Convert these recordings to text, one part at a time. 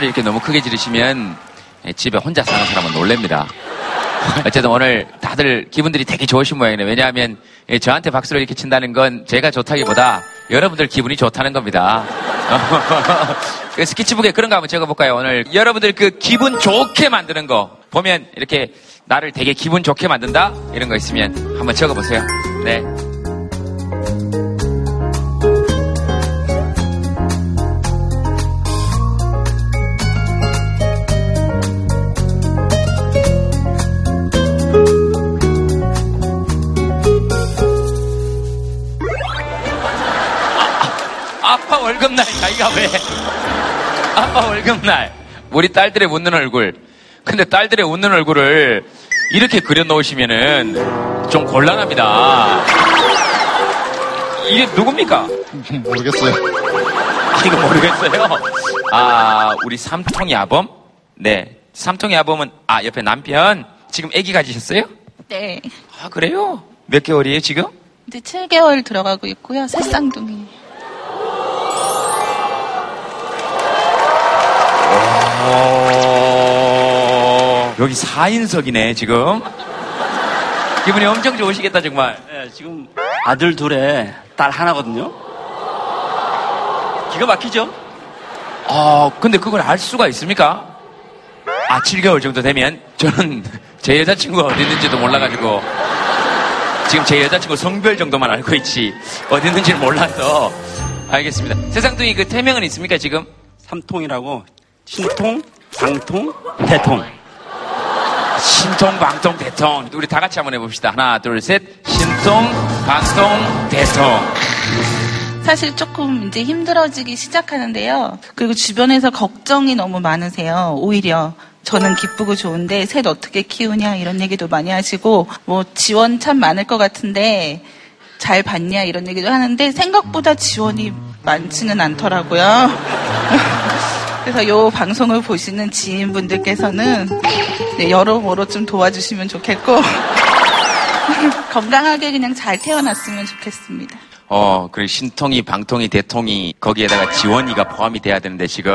소리 이렇게 너무 크게 지르시면 예, 집에 혼자 사는 사람은 놀랍니다. 어쨌든 오늘 다들 기분들이 되게 좋으신 모양이네요. 왜냐하면 예, 저한테 박수를 이렇게 친다는 건 제가 좋다기보다 여러분들 기분이 좋다는 겁니다. 그 스케치북에 그런 거 한번 적어볼까요? 오늘 여러분들 그 기분 좋게 만드는 거 보면 이렇게 나를 되게 기분 좋게 만든다 이런 거 있으면 한번 적어보세요. 네. 월급날 자기가 왜 아빠 월급날 우리 딸들의 웃는 얼굴 근데 딸들의 웃는 얼굴을 이렇게 그려 놓으시면은 좀 곤란합니다 이게 누굽니까? 모르겠어요. 아 이거 모르겠어요 아 우리 삼통이 아범? 네 삼통이 아범은 아 옆에 남편 지금 아기 가지셨어요? 네. 아 그래요? 몇 개월이에요 지금? 이제 7개월 들어가고 있고요. 새쌍둥이. 어, 여기 4인석이네, 지금. 기분이 엄청 좋으시겠다, 정말. 네, 지금 아들 둘에 딸 하나거든요. 기가 막히죠? 아, 근데 그걸 알 수가 있습니까? 아, 7개월 정도 되면 저는 제 여자친구가 어디 있는지도 몰라가지고 지금 제 여자친구 성별 정도만 알고 있지 어디 있는지를 몰라서 알겠습니다. 세상둥이 그 태명은 있습니까, 지금? 삼통이라고 신통, 방통, 대통. 신통, 방통, 대통. 우리 다 같이 한번 해봅시다. 하나, 둘, 셋. 신통, 방통, 대통. 사실 조금 이제 힘들어지기 시작하는데요. 그리고 주변에서 걱정이 너무 많으세요. 오히려. 저는 기쁘고 좋은데 셋 어떻게 키우냐 이런 얘기도 많이 하시고 뭐 지원 참 많을 것 같은데 잘 받냐 이런 얘기도 하는데 생각보다 지원이 많지는 않더라고요. 그래서 요 방송을 보시는 지인분들께서는 네, 여러모로 좀 도와주시면 좋겠고 건강하게 그냥 잘 태어났으면 좋겠습니다. 어, 그리고 신통이, 방통이, 대통이, 거기에다가 지원이가 포함이 돼야 되는데, 지금.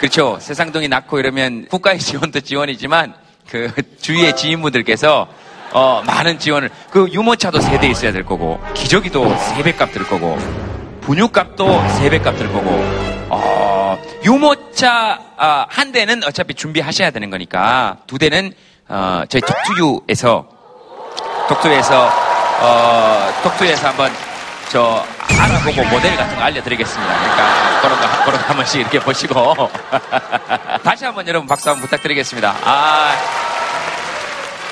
그렇죠. 세상동이 낳고 이러면 국가의 지원도 지원이지만, 그, 주위의 지인분들께서, 어, 많은 지원을, 그 유모차도 세 대 있어야 될 거고, 기저귀도 세 배 값 들 거고, 분유값도 세 배 값 들 거고, 어, 유모차, 아, 한 대는 어차피 준비하셔야 되는 거니까, 두 대는, 어, 저희 톡투유에서, 톡투유에서, 어, 톡투에서 한번 저 알아보고 모델 같은 거 알려드리겠습니다. 그러니까 그런 거, 그런 거한 번씩 이렇게 보시고 다시 한번 여러분 박수 한번 부탁드리겠습니다. 아.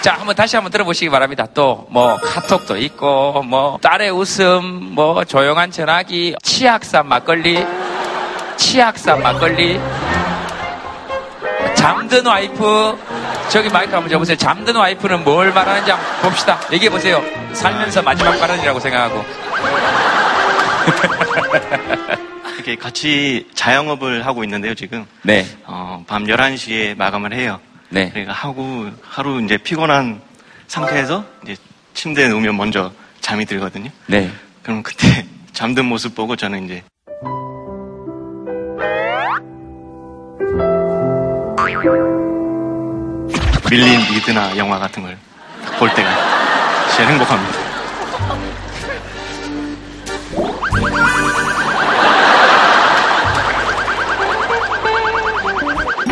자, 한번 다시 한번 들어보시기 바랍니다. 또, 뭐, 카톡도 있고, 뭐, 딸의 웃음, 뭐, 조용한 전화기, 치악산 막걸리, 치악산 막걸리, 잠든 와이프, 저기 마이크 한번 줘보세요. 잠든 와이프는 뭘 말하는지 한번 봅시다. 얘기해보세요. 살면서 마지막 발언이라고 생각하고. 이렇게 같이 자영업을 하고 있는데요, 지금. 네. 어, 밤 11시에 마감을 해요. 네. 그러니까 하고 하루 이제 피곤한 상태에서 이제 침대에 누우면 먼저 잠이 들거든요. 네. 그럼 그때 잠든 모습 보고 저는 이제 밀린 리드나 영화 같은 걸 볼 때가 제일 행복합니다.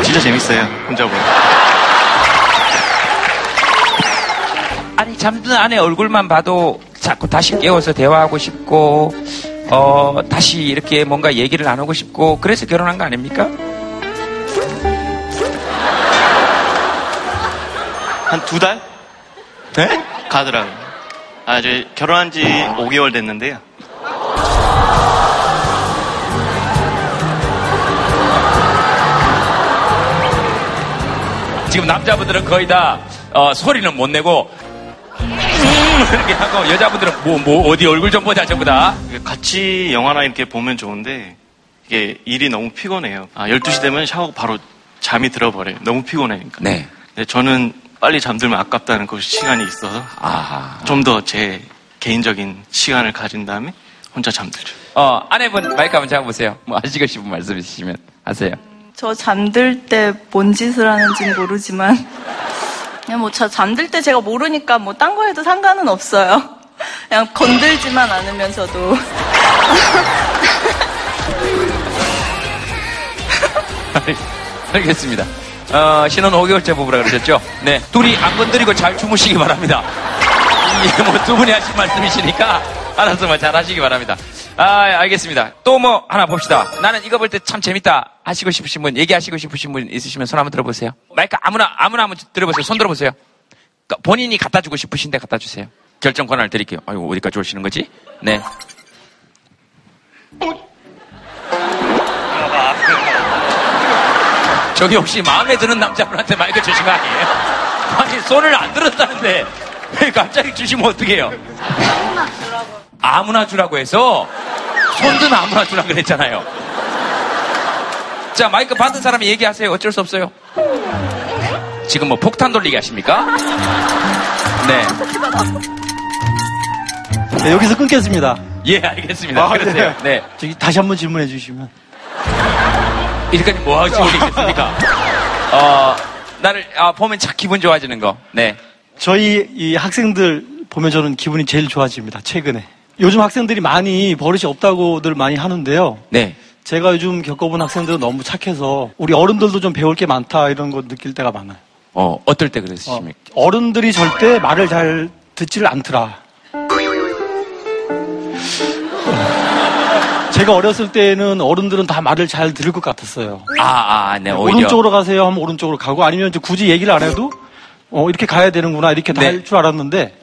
진짜 재밌어요. 혼자 보면. 아니, 잠든 아내 얼굴만 봐도 자꾸 다시 깨워서 대화하고 싶고, 어, 다시 이렇게 뭔가 얘기를 나누고 싶고, 그래서 결혼한 거 아닙니까? 한 두 달? 네? 가더라고요. 아, 저 결혼한 지 5개월 됐는데요. 지금 남자분들은 거의 다, 어, 소리는 못 내고, 음, 이렇게 하고, 여자분들은 뭐, 뭐, 어디 얼굴 좀 보자, 전부 다. 같이 영화나 이렇게 보면 좋은데, 이게 일이 너무 피곤해요. 아, 12시 되면 샤워하고 바로 잠이 들어버려요. 너무 피곤하니까. 네. 근데 저는 빨리 잠들면 아깝다는 그 시간이 있어서, 아. 좀 더 제 개인적인 시간을 가진 다음에 혼자 잠들죠. 어, 아내분 마이크 한번 잡아보세요. 뭐 하시고 싶은 말씀 있으시면 하세요. 저 잠들 때 뭔 짓을 하는지는 모르지만 그냥 뭐 저 잠들 때 제가 모르니까 뭐 딴 거 해도 상관은 없어요. 그냥 건들지만 않으면서도 알겠습니다. 어, 신혼 5개월째 부부라 그러셨죠? 네. 둘이 안 건드리고 잘 주무시기 바랍니다. 이게 뭐 두 분이 하신 말씀이시니까 알아서 뭐잘 하시기 바랍니다. 아, 알겠습니다. 또 뭐 하나 봅시다. 나는 이거 볼 때 참 재밌다 하시고 싶으신 분, 얘기하시고 싶으신 분 있으시면 손 한번 들어보세요. 마이크 아무나, 아무나 한번 들어보세요. 손 들어보세요. 그러니까 본인이 갖다 주고 싶으신데 갖다 주세요. 결정 권한을 드릴게요. 아이고, 어디까지 오시는 거지? 네. 저기 혹시 마음에 드는 남자분한테 마이크 주신 거 아니에요? 아니 손을 안 들었다는데 왜 갑자기 주시면 어떡해요? 아무나 주라고 해서 손든 아무나 주라 그랬잖아요. 자 마이크 받은 사람이 얘기하세요. 어쩔 수 없어요. 지금 뭐 폭탄 돌리기 하십니까? 네. 네, 여기서 끊겠습니다. 예, 알겠습니다. 아, 그러세요. 네. 저기 다시 한번 질문해 주시면. 이제까지 뭐 하시고 계셨습니까? 어, 나를 아, 보면 참 기분 좋아지는 거. 네. 저희 이 학생들 보면 저는 기분이 제일 좋아집니다. 최근에. 요즘 학생들이 많이 버릇이 없다고들 많이 하는데요. 네. 제가 요즘 겪어본 학생들은 너무 착해서 우리 어른들도 좀 배울 게 많다 이런 거 느낄 때가 많아요. 어, 어떨 때 어, 그러십니까? 어른들이 절대 말을 잘 듣지를 않더라. 제가 어렸을 때는 어른들은 다 말을 잘 들을 것 같았어요. 아, 아, 네, 오히려. 오른쪽으로 가세요 하면 오른쪽으로 가고 아니면 이제 굳이 얘기를 안 해도 어, 이렇게 가야 되는구나 이렇게 다 네. 할줄 알았는데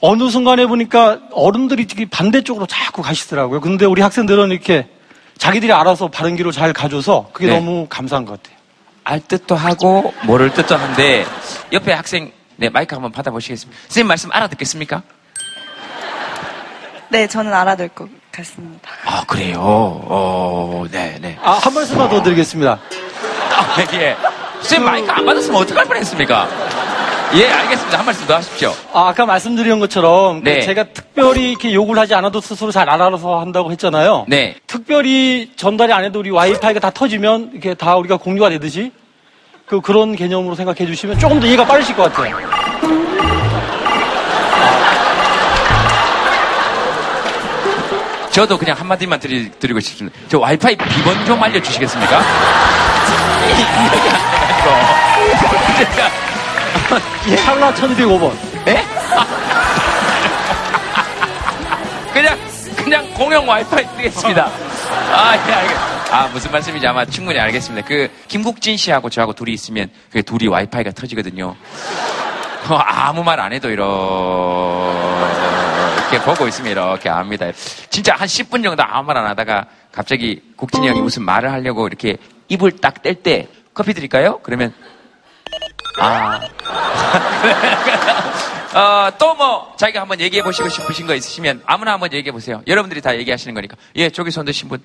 어느 순간에 보니까 어른들이 반대쪽으로 자꾸 가시더라고요. 근데 우리 학생들은 이렇게 자기들이 알아서 바른 길을 잘 가줘서 그게 네. 너무 감사한 것 같아요. 알 뜻도 하고 모를 뜻도 한데 옆에 학생 네 마이크 한번 받아보시겠습니다. 선생님 말씀 알아듣겠습니까? 네 저는 알아들 것 같습니다. 아 그래요. 어, 네, 네. 아, 한 말씀만 더 드리겠습니다. 아, 예. 선생님 마이크 안 받았으면 어떡할 뻔했습니까? 예, 알겠습니다. 한 말씀 더 하십시오. 아, 아까 말씀드린 것처럼 네. 제가 특별히 이렇게 요구를 하지 않아도 스스로 잘 알아서 한다고 했잖아요. 네. 특별히 전달이 안 해도 우리 와이파이가 다 터지면 이렇게 다 우리가 공유가 되듯이 그 그런 개념으로 생각해 주시면 조금 더 이해가 빠르실 것 같아요. 저도 그냥 한마디만 드리, 드리 고 싶습니다. 저 와이파이 비번 좀 알려주시겠습니까? 제가, 찰나 1205번. 예? 그냥, 그냥 공용 와이파이 쓰겠습니다. 아, 예, 알겠습니다. 아, 무슨 말씀인지 아마 충분히 알겠습니다. 그, 김국진 씨하고 저하고 둘이 있으면, 그 둘이 와이파이가 터지거든요. 어, 아무 말 안 해도 이 렇게 보고 있으면 이렇게 압니다. 진짜 한 10분 정도 아무 말 안 하다가 갑자기 국진이 형이 무슨 말을 하려고 이렇게 입을 딱 뗄 때 커피 드릴까요? 그러면 아. 어, 또 뭐, 자기가 한번 얘기해 보시고 싶으신 거 있으시면 아무나 한번 얘기해 보세요. 여러분들이 다 얘기하시는 거니까. 예, 저기 손 드신 분.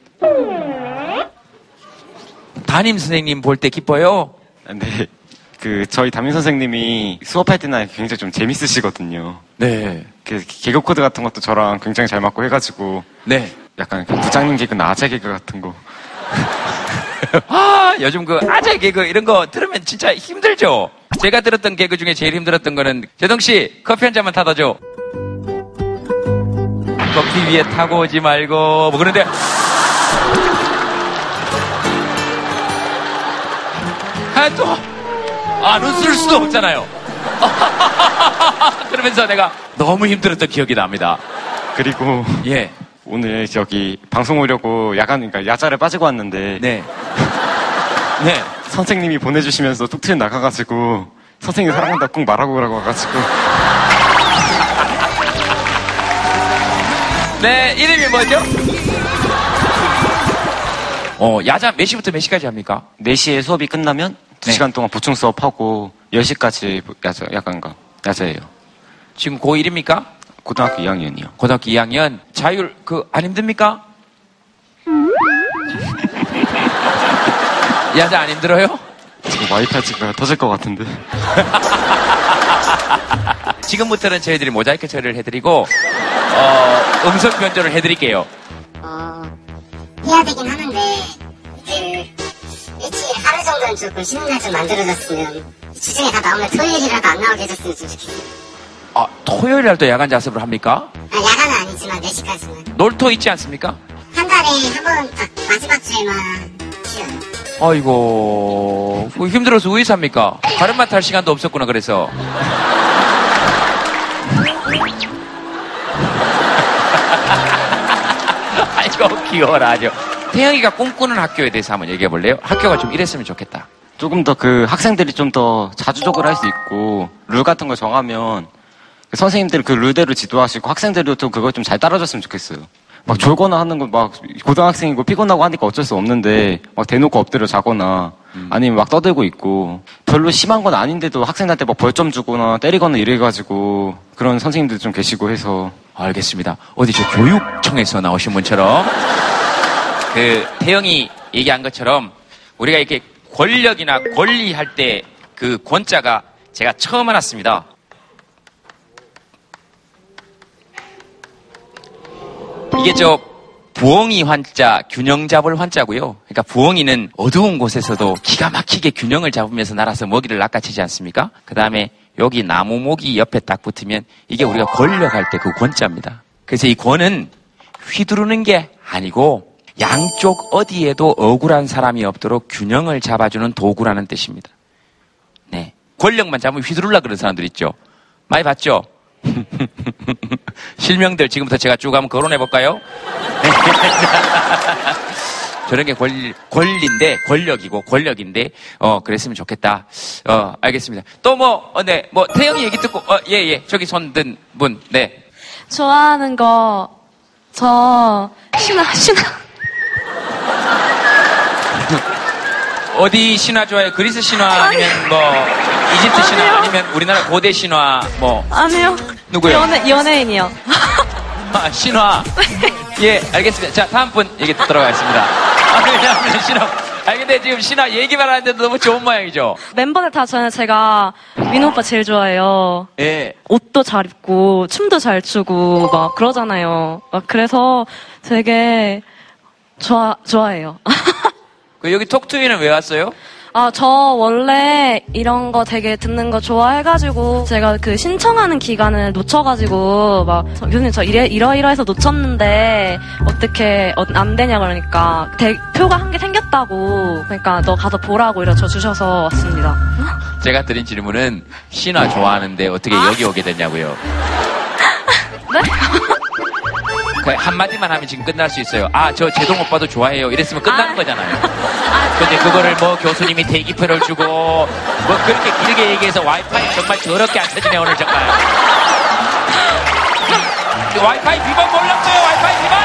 담임 선생님 볼 때 기뻐요? 네. 그, 저희 담임 선생님이 수업할 때나 굉장히 좀 재밌으시거든요. 네. 그, 개그 코드 같은 것도 저랑 굉장히 잘 맞고 해가지고, 네. 약간 그 부장님 개그나 아재 개그 같은 거. 아, 요즘 그 아재 개그 이런 거 들으면 진짜 힘들죠? 제가 들었던 개그 중에 제일 힘들었던 거는, 재동씨, 커피 한 잔만 타다 줘. 커피 위에 타고 오지 말고, 뭐 그런데, 아, 또, 안 웃을 수도 없잖아요. 그러면서 내가 너무 힘들었던 기억이 납니다. 그리고 예. 오늘 저기 방송 오려고 야간, 그러니까 야자를 빠지고 왔는데, 네. 네. 선생님이 보내주시면서 톡 트인 나가가지고, 선생님 사랑한다 꼭 말하고 오라고 와가지고, 네, 이름이 뭐죠? 어, 야자 몇 시부터 몇 시까지 합니까? 4시에 수업이 끝나면 네. 2시간 동안 보충 수업하고, 10시까지 야자, 야간가, 야자예요. 지금 고1입니까? 고등학교 2학년이요. 고등학교 2학년. 자율, 그, 안 힘듭니까? 야자 안 힘들어요? 지금 와이파이 지금 터질 것 같은데. 지금부터는 저희들이 모자이크 처리를 해드리고, 어, 음성 변조를 해드릴게요. 어, 해야 되긴 하는데, 쉬는 날좀 만들어줬으면 주중에 다 나오면 토요일이라도 안 나오게 해줬으면 좀 좋겠어요. 아, 토요일 날도 야간 자습을 합니까? 아, 야간은 아니지만 4시까지는. 놀토 있지 않습니까? 한 달에 한 번 딱 마지막 주에만 쉬어요. 아이고, 뭐 힘들어서 왜 삽니까? 가름만 탈 시간도 없었구나, 그래서. 아이고, 귀여워라, 아주. 태영이가 꿈꾸는 학교에 대해서 한번 얘기해 볼래요? 학교가 좀 이랬으면 좋겠다. 조금 더 그 학생들이 좀 더 자주적으로 할 수 있고 룰 같은 거 정하면 그 선생님들 그 룰대로 지도하시고 학생들도 또 그거 좀잘 따라줬으면 좋겠어요. 막 졸거나 하는 거막 고등학생이고 피곤하고 하니까 어쩔 수 없는데 막 대놓고 엎드려 자거나 아니면 막 떠들고 있고 별로 심한 건 아닌데도 학생한테 막 벌점 주거나 때리거나 이래가지고 그런 선생님들 좀 계시고 해서 알겠습니다. 어디 저 교육청에서 나오신 분처럼 그 태영이 얘기한 것처럼 우리가 이렇게 권력이나 권리 할 때 그 권자가 제가 처음 알았습니다. 이게 저 부엉이 환자, 균형 잡을 환자고요. 그러니까 부엉이는 어두운 곳에서도 기가 막히게 균형을 잡으면서 날아서 먹이를 낚아채지 않습니까? 그 다음에 여기 나무 모기 옆에 딱 붙으면 이게 우리가 권력할 때 그 권자입니다. 그래서 이 권은 휘두르는 게 아니고 양쪽 어디에도 억울한 사람이 없도록 균형을 잡아주는 도구라는 뜻입니다. 네. 권력만 잡으면 휘두르려 그러는 사람들 있죠. 많이 봤죠? 실명들 지금부터 제가 쭉 한번 거론해 볼까요? 저런 게 권리, 권리인데, 권력이고, 권력인데, 어, 그랬으면 좋겠다. 어, 알겠습니다. 또 뭐, 어, 네, 뭐, 태영이 얘기 듣고, 어, 예, 예, 저기 손 든 분, 네. 좋아하는 거, 저, 신화, 신화. 어디 신화 좋아해요? 그리스 신화 아니면 뭐, 이집트 신화 아니요. 아니면 우리나라 고대 신화, 뭐, 아니요. 누구요? 연예, 연예인이요. 아, 신화. 예, 알겠습니다. 자, 다음 분 얘기 듣도록 하겠습니다. 아, 왜냐하면 신화. 아니, 근데 지금 신화 얘기만 하는데도 너무 좋은 모양이죠? 멤버들 다 저는 제가 민호 오빠 제일 좋아해요. 예. 옷도 잘 입고, 춤도 잘 추고, 막 그러잖아요. 막 그래서 되게 좋아, 좋아해요. 그 여기 톡투이는 왜 왔어요? 아, 저 원래 이런 거 되게 듣는 거 좋아해가지고, 제가 그 신청하는 기간을 놓쳐가지고, 막, 저, 교수님 저 이래, 이러이러해서 놓쳤는데, 어떻게, 어, 안 되냐 그러니까, 대- 표가 한 개 생겼다고, 그러니까 너 가서 보라고 이래 저 주셔서 왔습니다. 제가 드린 질문은 신화 좋아하는데 어떻게 여기 오게 됐냐고요. 네? 그 한마디만 하면 지금 끝날 수 있어요. 아, 저 제동 오빠도 좋아해요. 이랬으면 끝나는 아. 거잖아요. 근데 그거를 뭐 교수님이 대기표를 주고 뭐 그렇게 길게 얘기해서 와이파이 정말 더럽게 안 터지네 오늘 정말. 와이파이 비번 몰랐어요 와이파이 비번.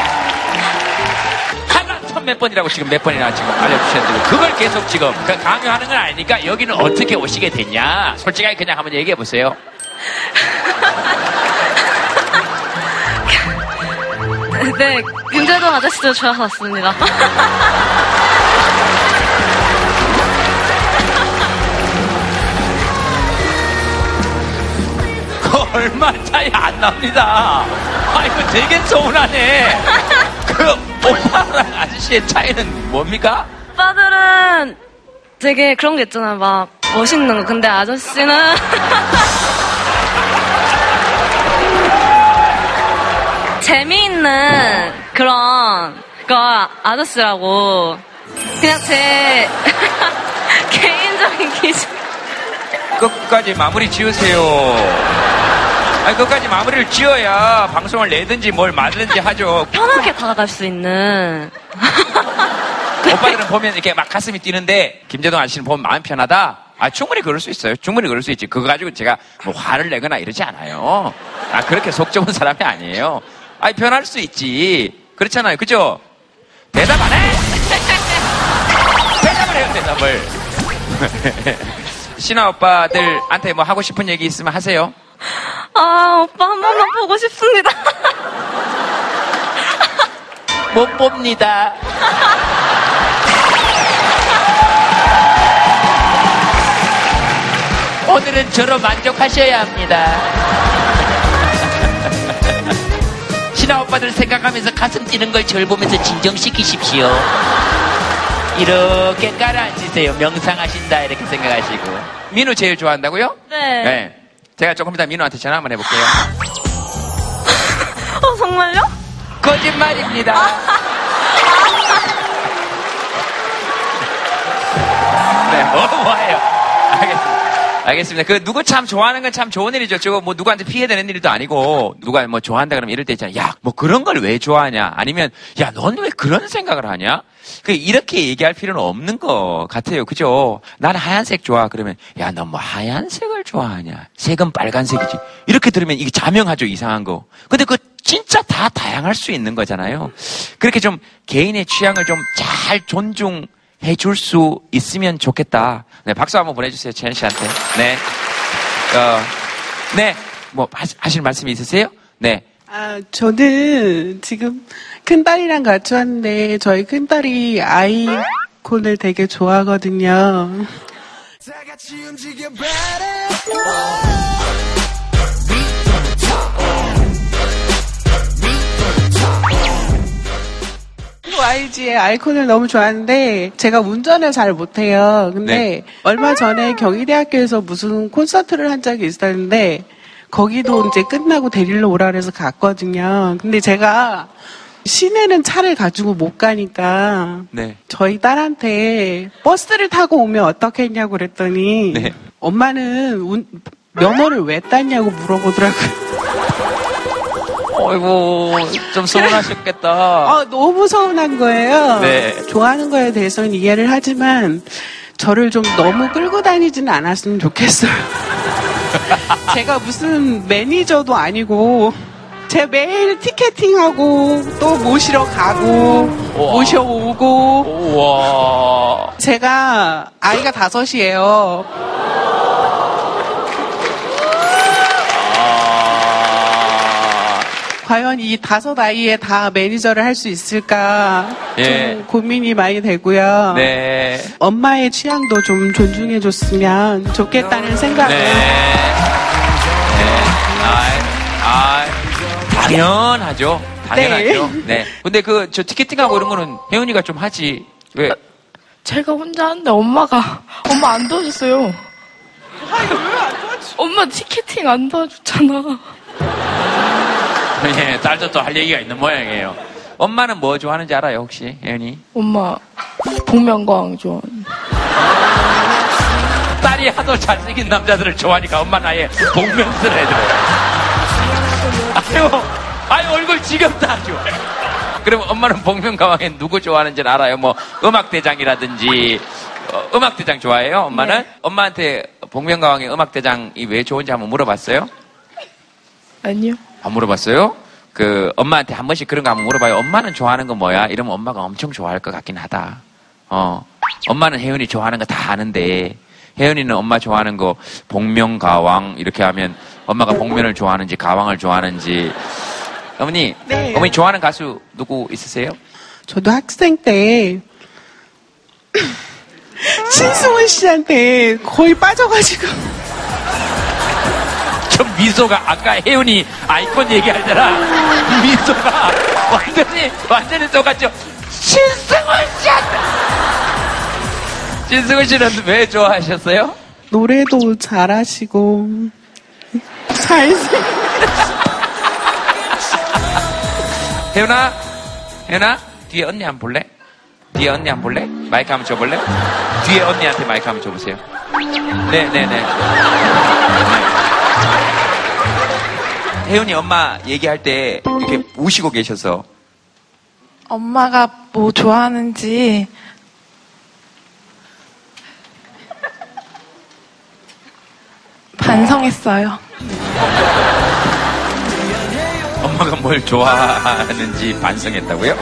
하나 천몇 번이라고 지금 몇 번이나 지금 알려주셨는데 그걸 계속 지금 그 강요하는 건 아니니까 여기는 어떻게 오시게 됐냐 솔직하게 그냥 한번 얘기해 보세요. 네, 김재동 아저씨도 좋아서 왔습니다. 그 얼마 차이 안 납니다. 아, 이거 되게 서운하네. 그 오빠랑 아저씨의 차이는 뭡니까? 오빠들은 되게 그런 게 있잖아요. 막 멋있는 거. 근데 아저씨는 재미있는 그런 거 아저씨라고 그냥 제 개인적인 기준. 끝까지 마무리 지으세요. 아니, 끝까지 마무리를 지어야 방송을 내든지 뭘 말든지 하죠. 편하게 다가갈 수 있는 오빠들은 보면 이렇게 막 가슴이 뛰는데, 김재동 아저씨는 보면 마음 편하다? 아, 충분히 그럴 수 있어요. 충분히 그럴 수 있지. 그거 가지고 제가 뭐 화를 내거나 이러지 않아요. 아, 그렇게 속 좁은 사람이 아니에요. 아니, 편할 수 있지. 그렇잖아요. 그죠? 대답 안 해! 대답을 해요, 대답을. 신화 오빠들한테 뭐 하고 싶은 얘기 있으면 하세요. 아 오빠 한 번만 보고 싶습니다. 못 봅니다. 오늘은 저로 만족하셔야 합니다. 신화 오빠들 생각하면서 가슴 뛰는 걸 절 보면서 진정시키십시오. 이렇게 깔아앉으세요. 명상하신다 이렇게 생각하시고. 민우 제일 좋아한다고요? 네. 제가 조금 이따 민우한테 전화 한번 해볼게요. 어, 정말요? 거짓말입니다. 네, 뭐, 뭐예요? 알겠습니다. 알겠습니다. 그, 누구 참 좋아하는 건 참 좋은 일이죠. 저거 뭐 누구한테 피해되는 일도 아니고, 누가 뭐 좋아한다 그러면 이럴 때 있잖아요. 야, 뭐 그런 걸 왜 좋아하냐? 아니면, 야, 넌 왜 그런 생각을 하냐? 그, 이렇게 얘기할 필요는 없는 것 같아요. 그죠? 난 하얀색 좋아. 그러면, 야, 너뭐 하얀색을 좋아하냐? 색은 빨간색이지. 이렇게 들으면 이게 자명하죠. 이상한 거. 근데 그, 진짜 다 다양할 수 있는 거잖아요. 그렇게 좀 개인의 취향을 좀 잘 존중, 해줄 수 있으면 좋겠다. 네, 박수 한번 보내주세요, 채연 씨한테. 네. 어, 네. 뭐, 하실 말씀이 있으세요? 네. 아, 저는 지금 큰딸이랑 같이 왔는데 저희 큰딸이 아이콘을 되게 좋아하거든요. YG의 아이콘을 너무 좋아하는데 제가 운전을 잘 못해요. 근데 네. 얼마 전에 경희대학교에서 무슨 콘서트를 한 적이 있었는데 거기도 이제 끝나고 데리러 오라 그래서 갔거든요. 근데 제가 시내는 차를 가지고 못 가니까 네. 저희 딸한테 버스를 타고 오면 어떻겠냐고 그랬더니 네. 엄마는 운- 면허를 왜 땄냐고 물어보더라고요. 어이구, 좀 서운하셨겠다. 아, 너무 서운한 거예요. 네. 좋아하는 거에 대해서는 이해를 하지만 저를 좀 너무 끌고 다니지는 않았으면 좋겠어요. 제가 무슨 매니저도 아니고 제 매일 티켓팅하고 또 모시러 가고 우와. 모셔오고 우와. 제가 아이가 다섯이에요. 과연 이 다섯 아이에 다 매니저를 할 수 있을까 예. 좀 고민이 많이 되고요. 네. 엄마의 취향도 좀 존중해 줬으면 좋겠다는 생각을 네. 네. 아, 아, 당연하죠. 당연하죠. 네. 근데 그, 저 티켓팅하고 이런 거는 혜은이가 좀 하지. 왜? 제가 혼자 하는데 엄마가 엄마 안 도와줬어요. 엄마 티켓팅 안 도와줬잖아. 예, 딸도 또 할 얘기가 있는 모양이에요. 엄마는 뭐 좋아하는지 알아요, 혹시? 혜은이? 엄마 복면가왕 좋아. 딸이 하도 잘생긴 남자들을 좋아하니까 엄마는 아예 복면을 해줘요. 아유, 아유, 얼굴 지겹다, 아주. 그럼 엄마는 복면가왕에 누구 좋아하는지 알아요? 뭐, 음악대장이라든지, 어, 음악대장 좋아해요? 엄마는? 엄마한테 복면가왕의 음악대장이 왜 좋은지 한번 물어봤어요? 아니요. 안 물어봤어요? 그, 엄마한테 한 번씩 그런 거 한번 물어봐요. 엄마는 좋아하는 거 뭐야? 이러면 엄마가 엄청 좋아할 것 같긴 하다. 어. 엄마는 혜연이 좋아하는 거 다 아는데, 혜연이는 엄마 좋아하는 거, 복면, 가왕, 이렇게 하면, 엄마가 복면을 좋아하는지, 가왕을 좋아하는지. 어머니, 네. 어머니 좋아하는 가수 누구 있으세요? 저도 학생 때 신승훈 씨한테 거의 빠져가지고 저 미소가, 아까 혜연이 아이콘 얘기할 때랑, 미소가 완전히, 완전히 똑같죠? 신승훈 씨한테! 신승훈 씨는 왜 좋아하셨어요? 노래도 잘하시고 잘생 혜연아, 혜연아, 뒤에 언니 한번 볼래? 뒤에 언니 한번 볼래? 마이크 한번 줘볼래? 뒤에 언니한테 마이크 한번 줘보세요. 네, 네, 네. 네. 혜연이 엄마 얘기할 때 이렇게 우시고 계셔서 엄마가 뭐 좋아하는지 반성했어요. 엄마가 뭘 좋아하는지 반성했다고요?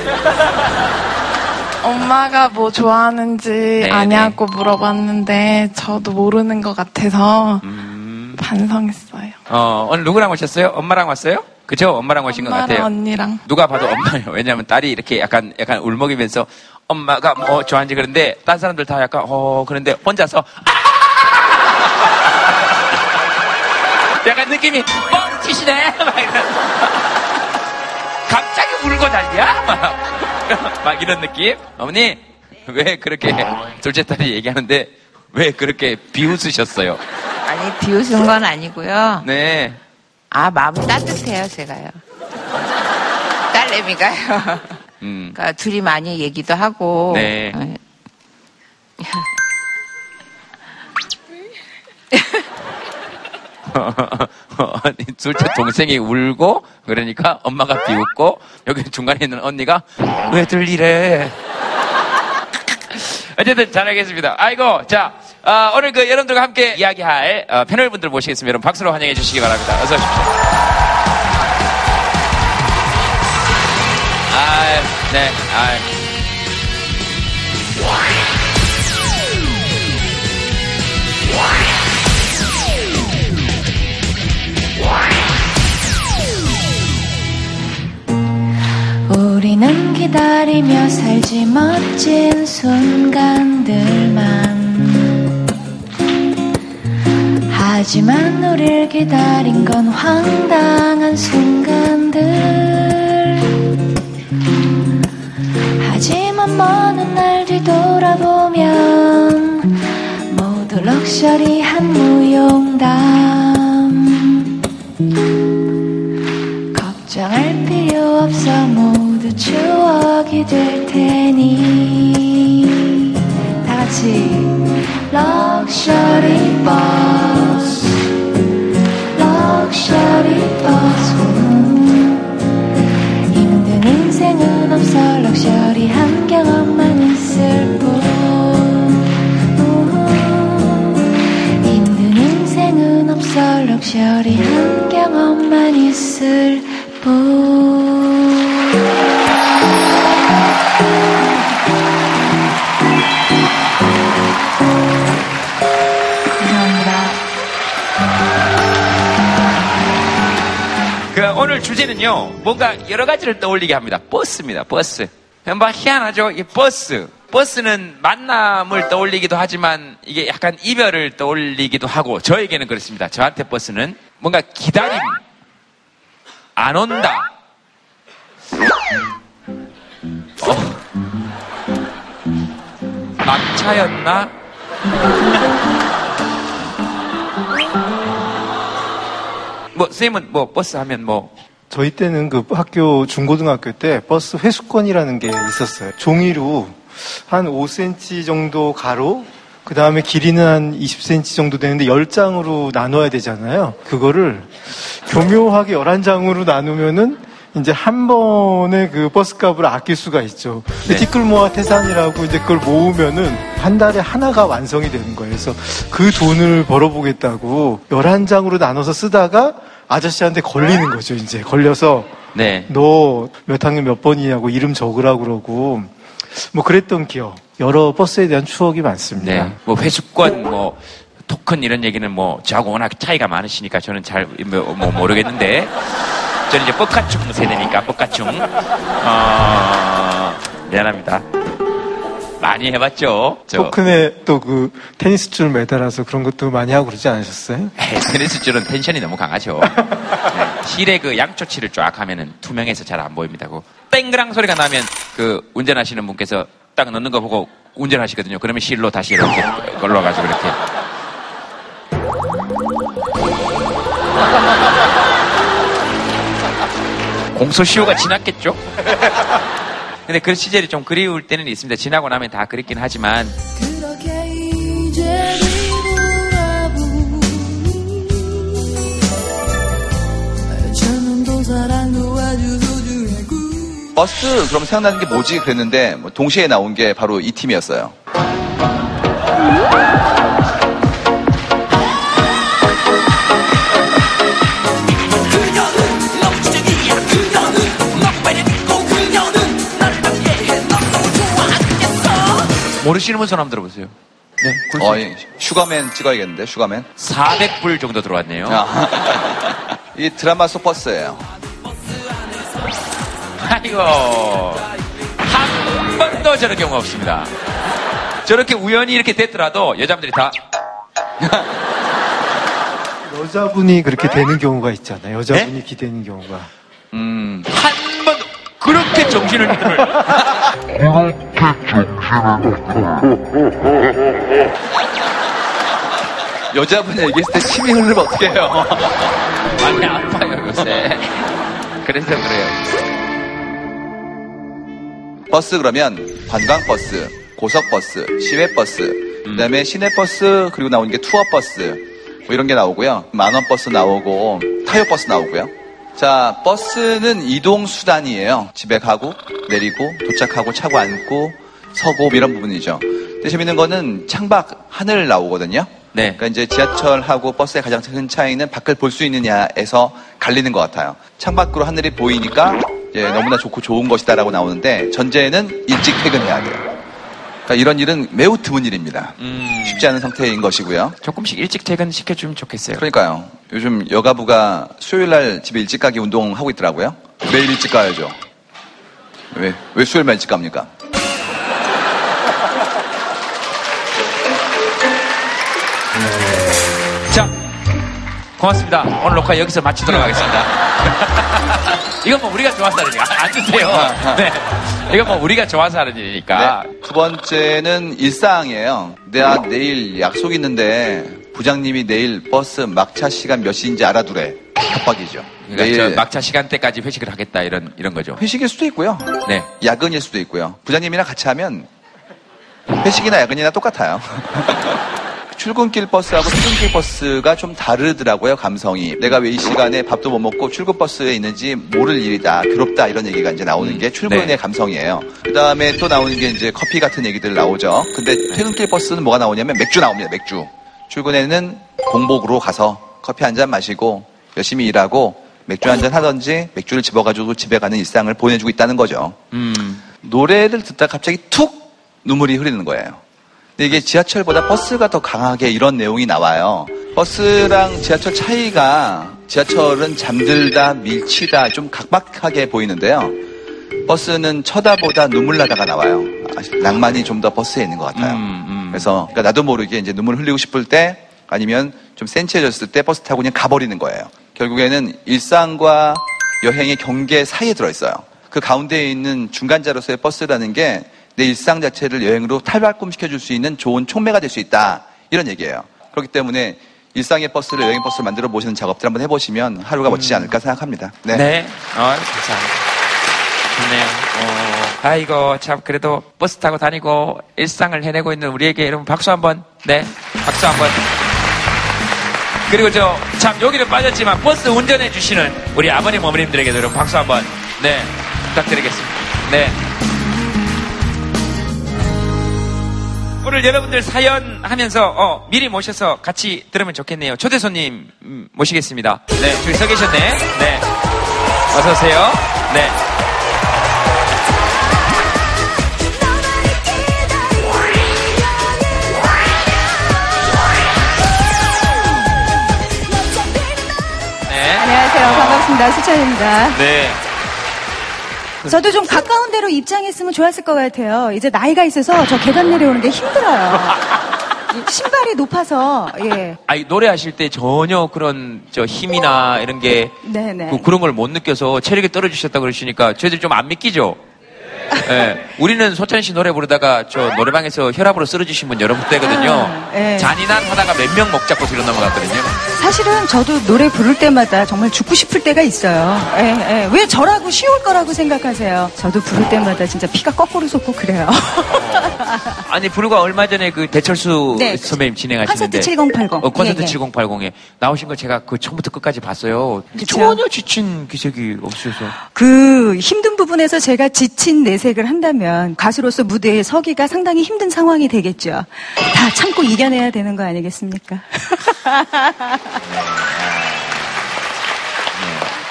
엄마가 뭐 좋아하는지 네, 아냐고 물어봤는데 저도 모르는 것 같아서 음, 반성했어요. 어, 오늘 누구랑 오셨어요? 엄마랑 왔어요? 그죠? 엄마랑 오신 것 엄마랑 같아요. 언니랑 누가 봐도 엄마예요. 왜냐하면 딸이 이렇게 약간 약간 울먹이면서 엄마가 뭐 좋아하는지 그런데 딴 사람들 다 약간 어 그런데 혼자서 아! 약간 느낌이 뻥치시네 막 이러면서 갑자기 울고 난리야 막, 막 이런 느낌. 어머니 왜 그렇게 둘째 딸이 얘기하는데 왜 그렇게 비웃으셨어요? 아니, 비웃은 건 아니고요. 네. 아, 마음이 따뜻해요, 제가요. 딸내미가요. 음. 그러니까 둘이 많이 얘기도 하고. 네. 어, 아니, 둘째 동생이 울고 그러니까 엄마가 비웃고 여기 중간에 있는 언니가 왜들 이래? 어쨌든 잘하겠습니다. 아이고 자 아, 오늘 그 여러분들과 함께 이야기할 어, 패널분들 모시겠습니다. 여러분 박수로 환영해 주시기 바랍니다. 어서 오십시오. 아, 네, 아. 기다리며 살지 멋진 순간들만. 하지만 우릴 기다린 건 황당한 순간들. 하지만 먼날 뒤돌아보면 모두 럭셔리한 무용담. 걱정할 필요 없어 모두 추억이 될 테니. 다 같이. 럭셔리 버스 럭셔리 버스 힘든 인생은 없어. 럭셔리한 경험 주제는요, 뭔가 여러 가지를 떠올리게 합니다. 버스입니다, 버스. 뭐 희한하죠? 이 버스. 버스는 만남을 떠올리기도 하지만 이게 약간 이별을 떠올리기도 하고 저에게는 그렇습니다. 저한테 버스는 뭔가 기다림, 안 온다. 어. 막차였나? 뭐 선생님은 뭐 버스 하면 뭐 저희 때는 그 학교 중고등학교 때 버스 회수권이라는 게 있었어요. 종이로 한 5cm 정도 가로 그 다음에 길이는 한 20cm 정도 되는데 10장으로 나눠야 되잖아요. 그거를 교묘하게 11장으로 나누면은 이제 한 번에 그 버스 값을 아낄 수가 있죠. 네. 티끌모아 태산이라고 이제 그걸 모으면은 한 달에 하나가 완성이 되는 거예요. 그래서 그 돈을 벌어보겠다고 11장으로 나눠서 쓰다가 아저씨한테 걸리는 거죠, 이제. 걸려서 네. 너 몇 학년 몇 번이냐고 이름 적으라고 그러고 뭐 그랬던 기억. 여러 버스에 대한 추억이 많습니다. 네. 뭐 회수권, 뭐 토큰 이런 얘기는 뭐 저하고 워낙 차이가 많으시니까 저는 잘 뭐, 뭐 모르겠는데 저는 이제 뻑가충 세대니까 뻑가충. 어, 미안합니다. 많이 해봤죠. 저 토큰에 또 그 테니스 줄 매달아서 그런 것도 많이 하고 그러지 않으셨어요? 에이, 테니스 줄은 텐션이 너무 강하죠. 네. 실에 그 양초치를 쫙 하면은 투명해서 잘 안 보입니다. 그 땡그랑 소리가 나면 그 운전하시는 분께서 딱 넣는 거 보고 운전하시거든요. 그러면 실로 다시 이렇게 걸러가지고 이렇게. 공소시효가 지났겠죠? 근데 그 시절이 좀 그리울 때는 있습니다. 지나고 나면 다 그립긴 하지만 버스 그럼 생각나는 게 뭐지 그랬는데 뭐 동시에 나온 게 바로 이 팀이었어요. 모르시는 분 손 한번 들어보세요. 네, 어, 이 슈가맨 찍어야겠는데 슈가맨. 400불 정도 들어왔네요. 아. 이 드라마 속 버스예요. 아이고 한 번도 저런 경우 없습니다. 저렇게 우연히 이렇게 됐더라도 여자분들이 다 여자분이 그렇게 되는 경우가 있잖아요. 네? 여자분이 기대는 경우가. 음, 한 번도 그렇게 이렇게 정신을 여자분이 얘기했을 때 침이 흐르면 어떡해요? 많이 아파요 요새. 그래서 그래요. 버스 그러면 관광버스, 고속버스, 시외버스, 그 다음에 시내버스 그리고 나오는 게 투어버스 뭐 이런 게 나오고요. 만원버스 나오고 타요버스 나오고요. 자 버스는 이동 수단이에요. 집에 가고 내리고 도착하고 차고 앉고 서고 뭐 이런 부분이죠. 근데 재밌는 거는 창밖 하늘 나오거든요. 네. 그러니까 이제 지하철하고 버스의 가장 큰 차이는 밖을 볼 수 있느냐에서 갈리는 것 같아요. 창밖으로 하늘이 보이니까 이제 너무나 좋고 좋은 것이다라고 나오는데 전제는 일찍 퇴근해야 돼요. 그러니까 이런 일은 매우 드문 일입니다. 쉽지 않은 상태인 것이고요. 조금씩 일찍 퇴근 시켜주면 좋겠어요. 그러니까요. 요즘 여가부가 수요일 날 집에 일찍 가기 운동하고 있더라고요. 매일 일찍 가야죠. 왜, 왜 수요일만 일찍 갑니까? 자, 고맙습니다. 오늘 녹화 여기서 마치도록 하겠습니다. 이건 뭐 우리가 좋아서 하는 일이니까. 앉으세요. 네. 이건 뭐 우리가 좋아서 하는 일이니까. 네. 두 번째는 일상이에요. 내가 내일 약속 있는데 부장님이 내일 버스 막차 시간 몇 시인지 알아두래. 협박이죠. 그러니까 저 막차 시간대까지 회식을 하겠다 이런 이런 거죠. 회식일 수도 있고요. 네. 야근일 수도 있고요. 부장님이랑 같이 하면 회식이나 야근이나 똑같아요. 출근길 버스하고 퇴근길 버스가 좀 다르더라고요, 감성이. 내가 왜 이 시간에 밥도 못 먹고 출근 버스에 있는지 모를 일이다, 괴롭다, 이런 얘기가 이제 나오는 게 출근의 네. 감성이에요. 그 다음에 또 나오는 게 이제 커피 같은 얘기들 나오죠. 근데 퇴근길 버스는 뭐가 나오냐면 맥주 나옵니다, 맥주. 출근에는 공복으로 가서 커피 한 잔 마시고 열심히 일하고 맥주 한 잔 하던지 맥주를 집어가지고 집에 가는 일상을 보내주고 있다는 거죠. 음. 노래를 듣다 갑자기 툭 눈물이 흐르는 거예요. 근데 이게 지하철보다 버스가 더 강하게 이런 내용이 나와요. 버스랑 지하철 차이가 지하철은 잠들다, 밀치다 좀 각박하게 보이는데요. 버스는 쳐다보다 눈물 나다가 나와요. 아, 낭만이 좀 더 버스에 있는 것 같아요. 그래서 그러니까 나도 모르게 이제 눈물 흘리고 싶을 때 아니면 좀 센치해졌을 때 버스 타고 그냥 가버리는 거예요. 결국에는 일상과 여행의 경계 사이에 들어있어요. 그 가운데에 있는 중간자로서의 버스라는 게 내 일상 자체를 여행으로 탈바꿈시켜줄 수 있는 좋은 촉매가 될 수 있다. 이런 얘기예요. 그렇기 때문에 일상의 버스를 여행 버스를 만들어 보시는 작업들 한번 해보시면 하루가 멋지지 않을까 생각합니다. 네. 네. 어, 감사합니다. 좋네요. 어, 아이고, 참, 그래도 버스 타고 다니고 일상을 해내고 있는 우리에게 여러분 박수 한 번. 네. 박수 한 번. 그리고 저, 참, 여기는 빠졌지만 버스 운전해 주시는 우리 아버님, 어머님들에게도 여러분 박수 한 번. 네. 부탁드리겠습니다. 네. 오늘 여러분들 사연 하면서 어, 미리 모셔서 같이 들으면 좋겠네요. 초대 손님 음, 모시겠습니다. 네, 저기 서 계셨네. 네. 어서 오세요. 네. 네. 반갑습니다. 수찬입니다. 네. 저도 좀 가까운 데로 입장했으면 좋았을 것 같아요. 이제 나이가 있어서 저 계단 내려오는데 힘들어요. 신발이 높아서, 예. 아니 노래하실 때 전혀 그런 저 힘이나 이런 게 네네. 그, 런 걸 못 느껴서 체력이 떨어지셨다고 그러시니까 저희들 좀 안 믿기죠? 예. 우리는 소찬 씨 노래 부르다가 저 노래방에서 혈압으로 쓰러지신 분 여러 분 되거든요. 아, 예. 잔인한 하다가 몇명목 잡고 뒤로 넘어갔거든요. 사실은 저도 노래 부를 때마다 정말 죽고 싶을 때가 있어요. 예, 예. 왜 저라고 쉬울 거라고 생각하세요? 저도 부를 때마다 진짜 피가 거꾸로 솟고 그래요. 아니 불과 얼마 전에 그 대철수 네. 선배님 진행하시는데 콘서트 7080. 어, 콘서트 예, 예. 7080에 나오신 거 제가 그 처음부터 끝까지 봤어요. 그쵸? 전혀 지친 기색이 없으셔서. 그 힘든 부분에서 제가 지친 내색을 한다면 가수로서 무대에 서기가 상당히 힘든 상황이 되겠죠. 다 참고 이겨내야 되는 거 아니겠습니까?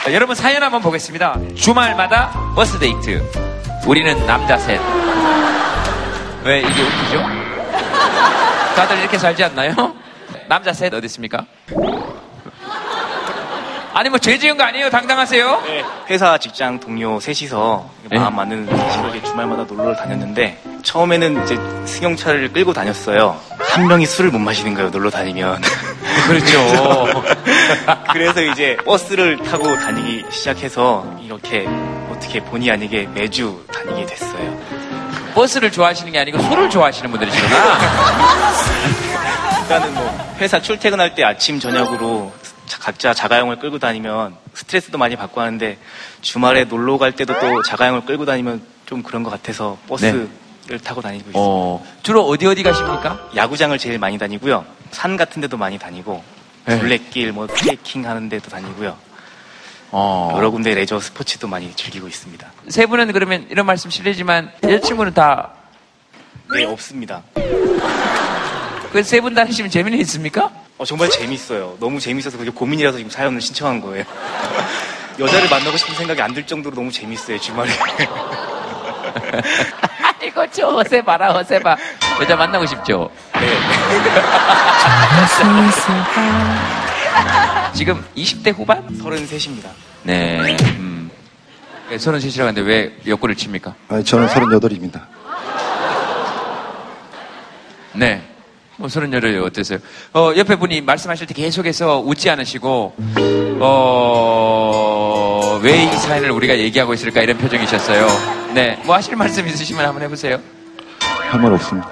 자, 여러분 사연 한번 보겠습니다. 주말마다 버스 데이트. 우리는 남자 셋. 왜 이게 웃기죠? 다들 이렇게 살지 않나요? 남자 셋 어디 있습니까? 아니 뭐 죄 지은 거 아니에요? 당당하세요? 네, 회사 직장 동료 셋이서 마음 맞는 시골에 주말마다 놀러를 다녔는데 처음에는 이제 승용차를 끌고 다녔어요. 한 명이 술을 못 마시는 거예요, 놀러 다니면. 그렇죠. 그래서 이제 버스를 타고 다니기 시작해서 이렇게 어떻게 본의 아니게 매주 다니게 됐어요. 버스를 좋아하시는 게 아니고 소를 좋아하시는 분들이시구나. 일단은 뭐 회사 출퇴근할 때 아침 저녁으로 자- 각자 자가용을 끌고 다니면 스트레스도 많이 받고 하는데 주말에 놀러 갈 때도 또 자가용을 끌고 다니면 좀 그런 것 같아서 버스 를 타고 다니고 있어요. 어, 주로 어디 어디 가십니까? 야구장을 제일 많이 다니고요. 산 같은 데도 많이 다니고 네. 둘레길 뭐 트레킹 하는 데도 다니고요. 어. 여러 군데 레저 스포츠도 많이 즐기고 있습니다. 세 분은 그러면 이런 말씀 실례지만 여자친구는 다 네, 없습니다. 그 세 분 다니시면 재미는 있습니까? 어, 정말 재밌어요. 너무 재밌어서 그게 고민이라서 지금 사연을 신청한 거예요. 여자를 만나고 싶은 생각이 안 들 정도로 너무 재밌어요, 주말에. 이거 저 어세 봐라 어세 봐. 여자 만나고 싶죠? 네. 지금 20대 후반? 33입니다. 네. 음. 네, 서른 셋이라고 하는데 왜 옆구리를 칩니까? 아니, 저는 38입니다. 네. 뭐 서른 여덟 어땠어요? 어, 옆에 분이 말씀하실 때 계속해서 웃지 않으시고 어, 왜 이 사연을 우리가 얘기하고 있을까 이런 표정이셨어요. 네. 뭐 하실 말씀 있으시면 한번 해보세요. 할 말 없습니다.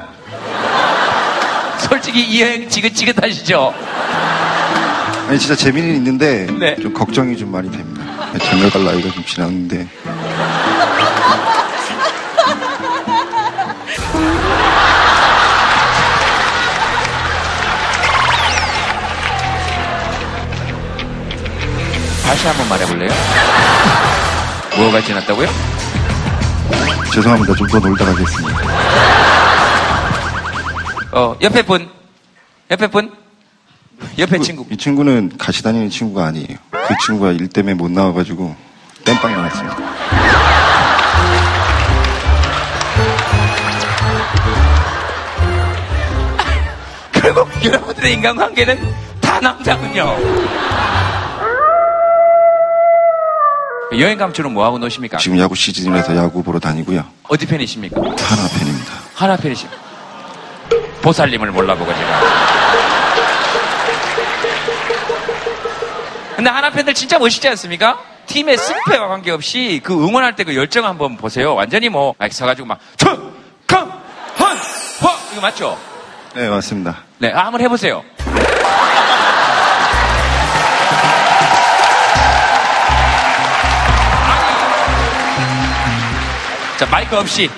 솔직히 이 여행 지긋지긋하시죠? 아니, 진짜 재미는 있는데, 네. 좀 걱정이 좀 많이 됩니다. 장가 갈 나이가 좀 지났는데, 다시 한번 말해볼래요? 뭐가 지났다고요? 죄송합니다. 좀 더 놀다 가겠습니다. 어, 옆에 분. 옆에 분. 옆에 친구. 이 친구는 같이 다니는 친구가 아니에요. 그 친구가 일 때문에 못 나와가지고, 땜빵 나왔습니다. 결국 여러분들의 인간관계는 다 남자군요. 여행 가면 주로 뭐하고 노십니까? 지금 야구 시즌이라서 야구 보러 다니고요. 어디 팬이십니까? 하나 팬입니다. 하나 팬이십. 보살님을 몰라보고 제가. 근데 하나 팬들 진짜 멋있지 않습니까? 팀의 승패와 관계없이 그 응원할 때 그 열정 한번 보세요. 완전히 뭐, 막 서가지고 막, 천, 강, 한, 화! 이거 맞죠? 네, 맞습니다. 네, 아, 한번 해보세요. 자, 마이크 없이.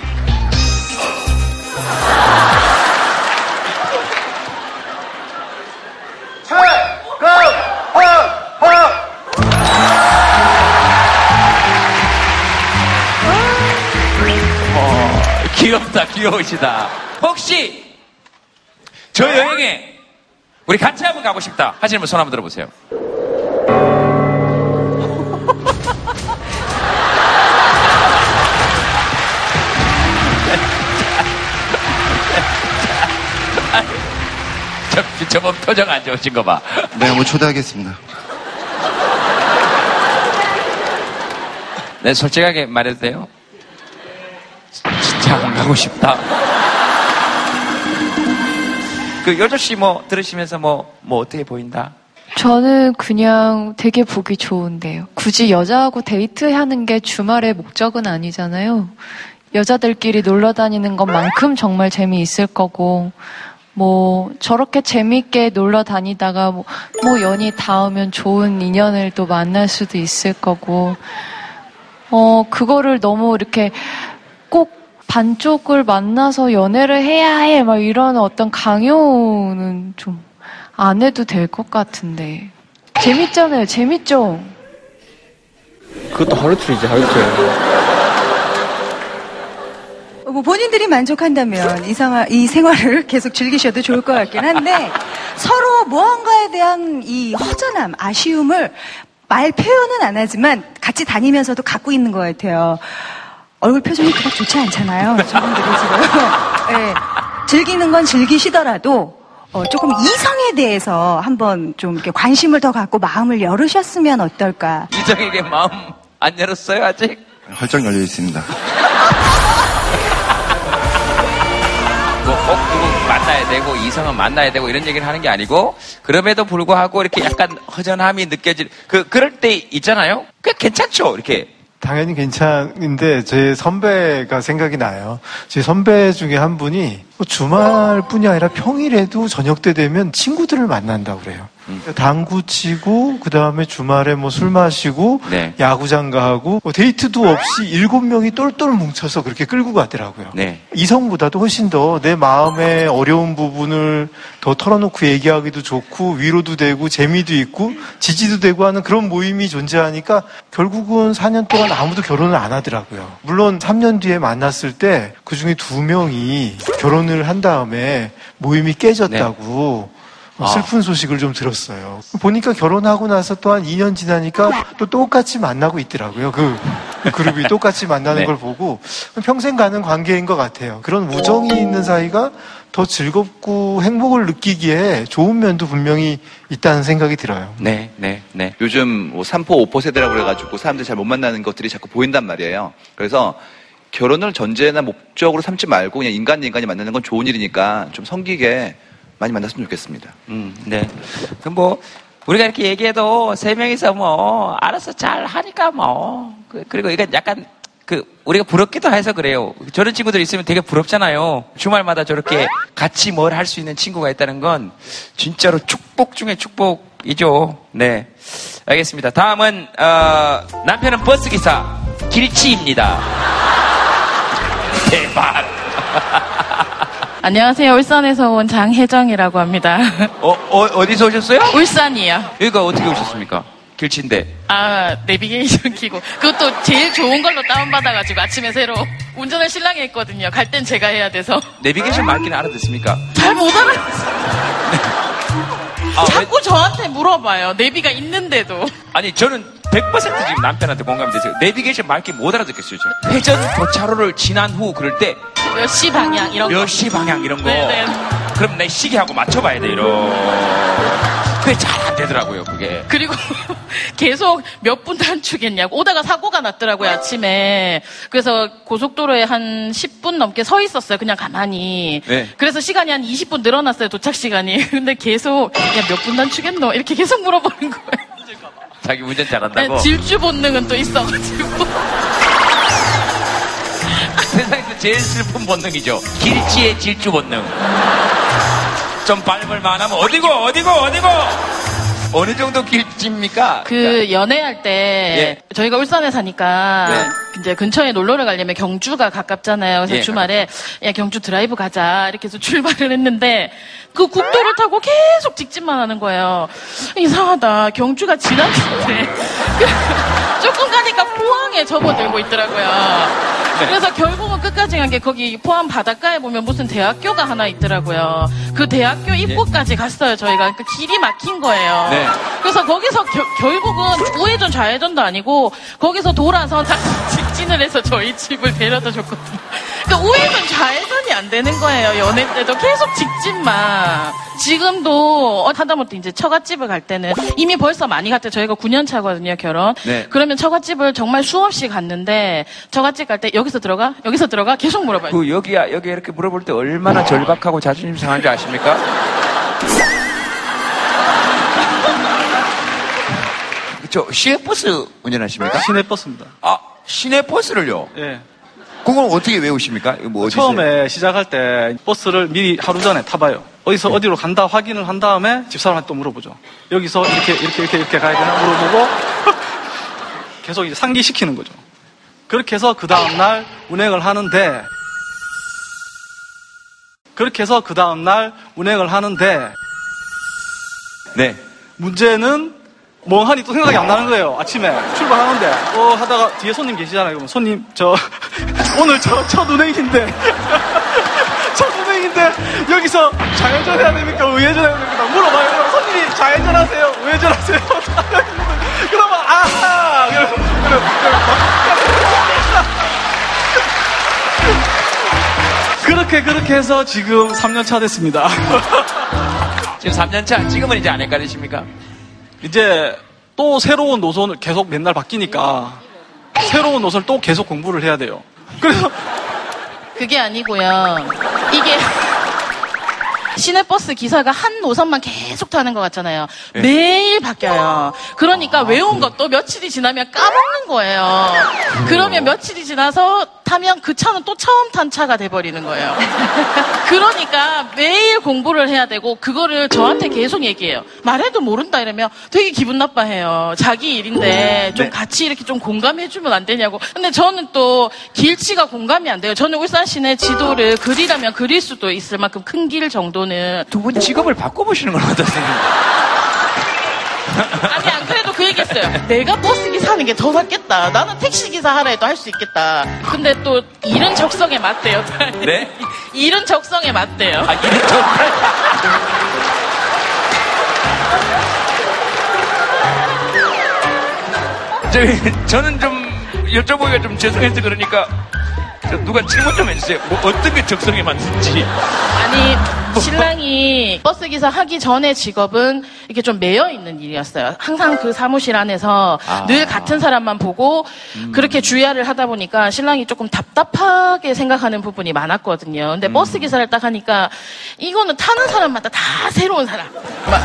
어, 귀엽다, 귀여우시다. 혹시 저 여행에 우리 같이 한번 가고 싶다 하시는 분 손 한번 들어보세요. 저, 저번 표정 안 좋으신 거 봐. 네, 한번 초대하겠습니다. 네, 솔직하게 말해도 돼요? 진짜 안 가고 싶다. 그 여조 씨 뭐 들으시면서 뭐, 뭐 어떻게 보인다? 저는 그냥 되게 보기 좋은데요. 굳이 여자하고 데이트하는 게 주말의 목적은 아니잖아요. 여자들끼리 놀러 다니는 것만큼 정말 재미있을 거고, 뭐, 저렇게 재미있게 놀러 다니다가 뭐, 뭐 연이 닿으면 좋은 인연을 또 만날 수도 있을 거고, 어, 그거를 너무 이렇게 꼭 반쪽을 만나서 연애를 해야 해, 막 이런 어떤 강요는 좀 안 해도 될 것 같은데. 재밌잖아요, 재밌죠? 그것도 하루 이틀이지, 하루 이 틀. 뭐 본인들이 만족한다면 이, 상하, 이 생활을 계속 즐기셔도 좋을 것 같긴 한데 서로 무언가에 대한 이 허전함, 아쉬움을 말 표현은 안 하지만 같이 다니면서도 갖고 있는 것 같아요. 얼굴 표정이 그닥 좋지 않잖아요. 저분들이 지금. 네, 즐기는 건 즐기시더라도 어, 조금 이성에 대해서 한번 좀 이렇게 관심을 더 갖고 마음을 열으셨으면 어떨까. 이정에게 마음 안 열었어요, 아직? 활짝 열려 있습니다. 뭐, 어, 그거 만나야 되고 이성은 만나야 되고 이런 얘기를 하는 게 아니고 그럼에도 불구하고 이렇게 약간 허전함이 느껴질 그 그럴 때 있잖아요. 그 괜찮죠. 이렇게 당연히 괜찮은데 제 선배가 생각이 나요. 제 선배 중에 한 분이 뭐 주말뿐이 아니라 평일에도 저녁 때 되면 친구들을 만난다고 그래요. 당구 치고 그 다음에 주말에 뭐 술 마시고 네. 야구장 가고 뭐 데이트도 없이 일곱 명이 똘똘 뭉쳐서 그렇게 끌고 가더라고요. 네. 이성보다도 훨씬 더 내 마음의 어려운 부분을 더 털어놓고 얘기하기도 좋고 위로도 되고 재미도 있고 지지도 되고 하는 그런 모임이 존재하니까 결국은 4년 동안 아무도 결혼을 안 하더라고요. 물론 3년 뒤에 만났을 때 그 중에 두 명이 결혼 을 한 다음에 모임이 깨졌다고 아. 슬픈 소식을 좀 들었어요. 보니까 결혼하고 나서 또 한 2년 지나니까 또 똑같이 만나고 있더라고요. 그 그룹이 똑같이 만나는 네. 걸 보고 평생 가는 관계인 것 같아요. 그런 우정이 있는 사이가 더 즐겁고 행복을 느끼기에 좋은 면도 분명히 있다는 생각이 들어요. 네, 네, 네. 요즘 뭐 3포 5포 세대라고 그래가지고 사람들이 잘 못 만나는 것들이 자꾸 보인단 말이에요. 그래서 결혼을 전제나 목적으로 삼지 말고 그냥 인간 대 인간이 만나는 건 좋은 일이니까 좀 성기게 많이 만났으면 좋겠습니다. 음, 네. 그뭐 우리가 이렇게 얘기해도 세 명이서 뭐 알아서 잘 하니까 뭐 그- 그리고 이건 약간 그 우리가 부럽기도 해서 그래요. 저런 친구들 있으면 되게 부럽잖아요. 주말마다 저렇게 같이 뭘 할 수 있는 친구가 있다는 건 진짜로 축복 중에 축복이죠. 네. 알겠습니다. 다음은 어, 남편은 버스 기사 길치입니다. 대박. 안녕하세요. 울산에서 온 장혜정이라고 합니다. 어, 어, 디서 오셨어요? 울산이요. 여기가 어떻게 오셨습니까? 길치인데. 아, 내비게이션 키고. 그것도 제일 좋은 걸로 다운받아가지고 아침에 새로 운전을 신랑이 했거든요. 갈 땐 제가 해야 돼서. 내비게이션 말기는 알아듣습니까? 잘 못 알아듣어요. 아, 자꾸 저한테 물어봐요. 내비가 있는데도. 아니 저는 100% 지금 남편한테 공감이 되세요. 내비게이션 말기 못 알아듣겠어요. 저. 회전 교차로를 지난 후 그럴 때 몇 시 방향 이런 거. 몇 시 방향 이런 거. 네네. 그럼 내 시계하고 맞춰봐야 돼 이런. 그게 잘 안 되더라고요 그게. 그리고 계속 몇 분 단축했냐고 오다가 사고가 났더라고요 아침에 그래서 고속도로에 한 10분 넘게 서 있었어요 그냥 가만히 네. 그래서 시간이 한 20분 늘어났어요 도착 시간이 근데 계속 야 몇 분 단축했노 이렇게 계속 물어보는 거예요 자기 운전 잘한다고. 네, 질주 본능은 또 있어가지고 세상에서 제일 슬픈 본능이죠. 길치의 질주 본능. 좀 밟을 만 하면 어디고 어디고 어디고 어느 정도 길치입니까? 그 연애할 때 예. 저희가 울산에 사니까 네. 이제 근처에 놀러를 가려면 경주가 가깝잖아요. 그래서 예, 주말에 야 경주 드라이브 가자 이렇게 해서 출발을 했는데 그 국도를 타고 계속 직진만 하는 거예요. 이상하다. 경주가 지났는데 조금 가니까 포항에 접어들고 있더라고요. 네. 그래서 결국은 끝까지 간 게 거기 포항 바닷가에 보면 무슨 대학교가 하나 있더라고요. 그 대학교 입구까지 갔어요, 저희가. 그 길이 막힌 거예요. 네. 그래서 거기서 겨- 결국은 우회전 좌회전도 아니고 거기서 돌아서 다시 직진을 해서 저희 집을 데려다 줬거든요. 그러니까 우회전 좌회전이 안 되는 거예요. 연애 때도 계속 직진만. 지금도 어, 하다못해 이제 처갓집을 갈 때는 이미 벌써 많이 갔대. 저희가 9년 차거든요, 결혼. 네. 그러면 처갓집을 정말 수없이 갔는데 처갓집 갈 때 여기서 들어가? 여기서 들어가? 계속 물어봐요. 그 여기야 여기 이렇게 물어볼 때 얼마나 절박하고 자존심 상한지 아십니까? 그쵸 시외버스 운전하십니까? 시내버스입니다. 아 시내버스를요? 예. 그걸 어떻게 외우십니까? 뭐? 처음에 시작할 때 버스를 미리 하루 전에 타봐요. 어디서 어디로 간다 확인을 한 다음에 집사람한테 또 물어보죠. 여기서 이렇게 이렇게 이렇게 이렇게 가야 되나 물어보고 계속 이제 상기시키는 거죠. 그렇게 해서 그 다음날 운행을 하는데 그렇게 해서 그 다음날 운행을 하는데 네. 문제는 멍하니 또 생각이 안 나는 거예요. 아침에 출발하는데 어 하다가 뒤에 손님 계시잖아요. 손님 저 오늘 저첫 운행인데 첫 운행인데 여기서 좌회전 해야 됩니까? 우회전 해야 됩니까? 물어봐요. 손님이 좌회전 하세요. 우회전 하세요. 그러면 아하 그럼- 그럼- 그렇게 그렇게 해서 지금 3년 차 됐습니다. 지금 3년 차 지금은 이제 안 헷갈리십니까? 이제 또 새로운 노선을 계속 맨날 바뀌니까 새로운 노선을 또 계속 공부를 해야 돼요. 그래서 그게 아니고요. 이게 시내버스 기사가 한 노선만 계속 타는 것 같잖아요. 네. 매일 바뀌어요. 그러니까 외운 것도 며칠이 지나면 까먹는 거예요. 그러면 며칠이 지나서 타면 그 차는 또 처음 탄 차가 돼버리는 거예요. 그러니까 매일 공부를 해야 되고 그거를 저한테 계속 얘기해요. 말해도 모른다 이러면 되게 기분 나빠해요. 자기 일인데 좀 네. 같이 이렇게 좀 공감해주면 안 되냐고. 근데 저는 또 길치가 공감이 안 돼요. 저는 울산 시내 지도를 그리라면 그릴 수도 있을 만큼 큰 길 정도는 두 분 직업을 바꿔보시는 건 어떻습니까? 아니 안 그래 얘기했어요. 내가 버스 기사 하는 게 더 낫겠다. 나는 택시 기사 하라 해도 할 수 있겠다. 근데 또 일은 적성에 맞대요. 네? 일은 적성에 맞대요. 아, 일은 저기, 저는 좀 여쭤보기가 좀 죄송해서 그러니까 저 누가 질문 좀 해주세요. 뭐 어떤 게 적성에 맞는지. 아니 신랑이 버스 기사 하기 전에 직업은 이렇게 좀 매여 있는 일이었어요. 항상 그 사무실 안에서 아. 늘 같은 사람만 보고 그렇게 주야를 하다 보니까 신랑이 조금 답답하게 생각하는 부분이 많았거든요. 근데 버스 기사를 딱 하니까 이거는 타는 사람마다 다 새로운 사람. 막,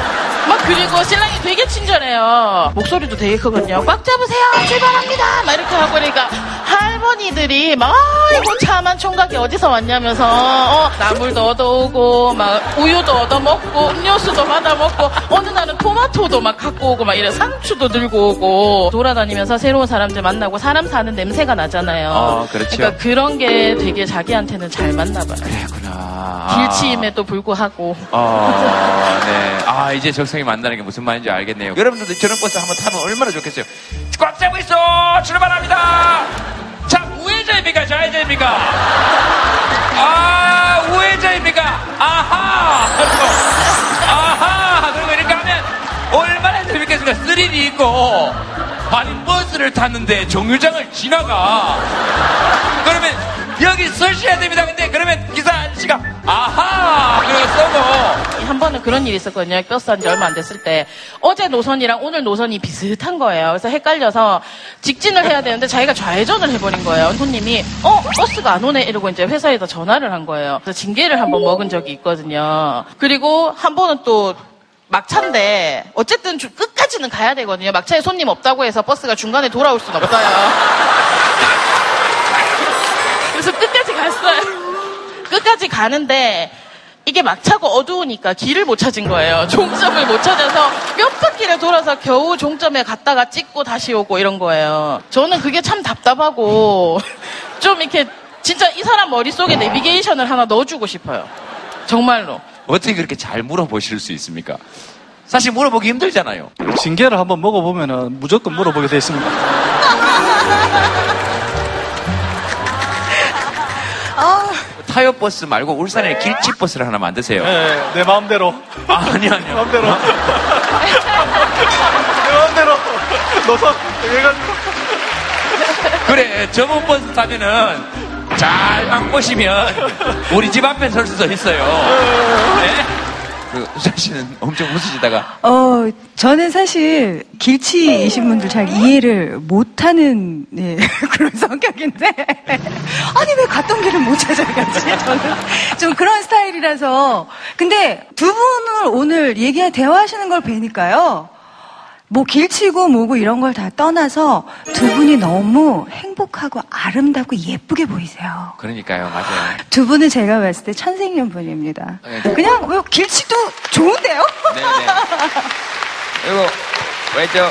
막 그리고 신랑이 되게 친절해요. 목소리도 되게 크거든요. 꽉 잡으세요. 출발합니다. 막 이렇게 하고 그러니까 할머니들이 막 아이고 차만 총각이 어디서 왔냐면서 어, 나물도 얻어오고 막 우유도 얻어먹고 음료수도 받아먹고 어느 날은 토마토도 막 갖고 오고 막 이래 상추도 들고 오고 돌아다니면서 새로운 사람들 만나고 사람 사는 냄새가 나잖아요. 어, 그렇죠. 러니까 그런 게 되게 자기한테는 잘 맞나 봐요. 그렇구나. 길치임에도 불구하고 어, 네. 아, 이제 적성이 맞다는 게 무슨 말인지 알겠네요. 여러분들도 저런 버스 한번 타면 얼마나 좋겠어요. 꽉 잡고 있어! 출발합니다! 자, 우회전입니까? 좌회전입니까? 아, 우회전입니까? 아하! 아하! 그리고 이렇게 하면 얼마나 재밌겠습니까? 스릴이 있고, 아니, 버스를 탔는데 정류장을 지나가. 그러면 여기 서셔야 됩니다. 근데 그러면 기사 아저씨가 아하! 그러고 쏘고. 한 번은 그런 일이 있었거든요. 버스 한지 얼마 안 됐을 때. 어제 노선이랑 오늘 노선이 비슷한 거예요. 그래서 헷갈려서 직진을 해야 되는데 자기가 좌회전을 해버린 거예요. 손님이, 어, 버스가 안 오네? 이러고 이제 회사에서 전화를 한 거예요. 그래서 징계를 한 번 먹은 적이 있거든요. 그리고 한 번은 또 막차인데 어쨌든 주- 끝까지는 가야 되거든요. 막차에 손님 없다고 해서 버스가 중간에 돌아올 순 없어요. 그래서 끝까지 갔어요. 끝까지 가는데 이게 막차고 어두우니까 길을 못 찾은 거예요. 종점을 못 찾아서 몇 바퀴를 돌아서 겨우 종점에 갔다가 찍고 다시 오고 이런 거예요. 저는 그게 참 답답하고 좀 이렇게 진짜 이 사람 머릿속에 내비게이션을 하나 넣어주고 싶어요. 정말로. 어떻게 그렇게 잘 물어보실 수 있습니까? 사실 물어보기 힘들잖아요. 징계를 한번 먹어보면은 무조건 물어보게 돼 있습니다. 타요 버스 말고 울산에 길치 버스를 하나 만드세요. 네, 내 마음대로. 아니, 아니요. 마음대로. 내 마음대로. 노선 해가지고. 그래, 저번 버스 타면은 잘만 보시면 우리 집 앞에 설 수도 있어요. 네? 그, 수자 씨는 엄청 웃으시다가. 어, 저는 사실 길치이신 분들 잘 이해를 못하는 예, 그런 성격인데 아니 왜 갔던 길을 못 찾아가지? 저는 좀 그런 스타일이라서 근데 두 분을 오늘 얘기 대화하시는 걸 뵈니까요. 뭐 길치고 뭐고 이런 걸 다 떠나서 두 분이 너무 행복하고 아름답고 예쁘게 보이세요. 그러니까요, 맞아요. 두 분은 제가 봤을 때 천생연분입니다. 네. 그냥 왜 길치도 좋은데요? 네네. 그리고, 왜죠?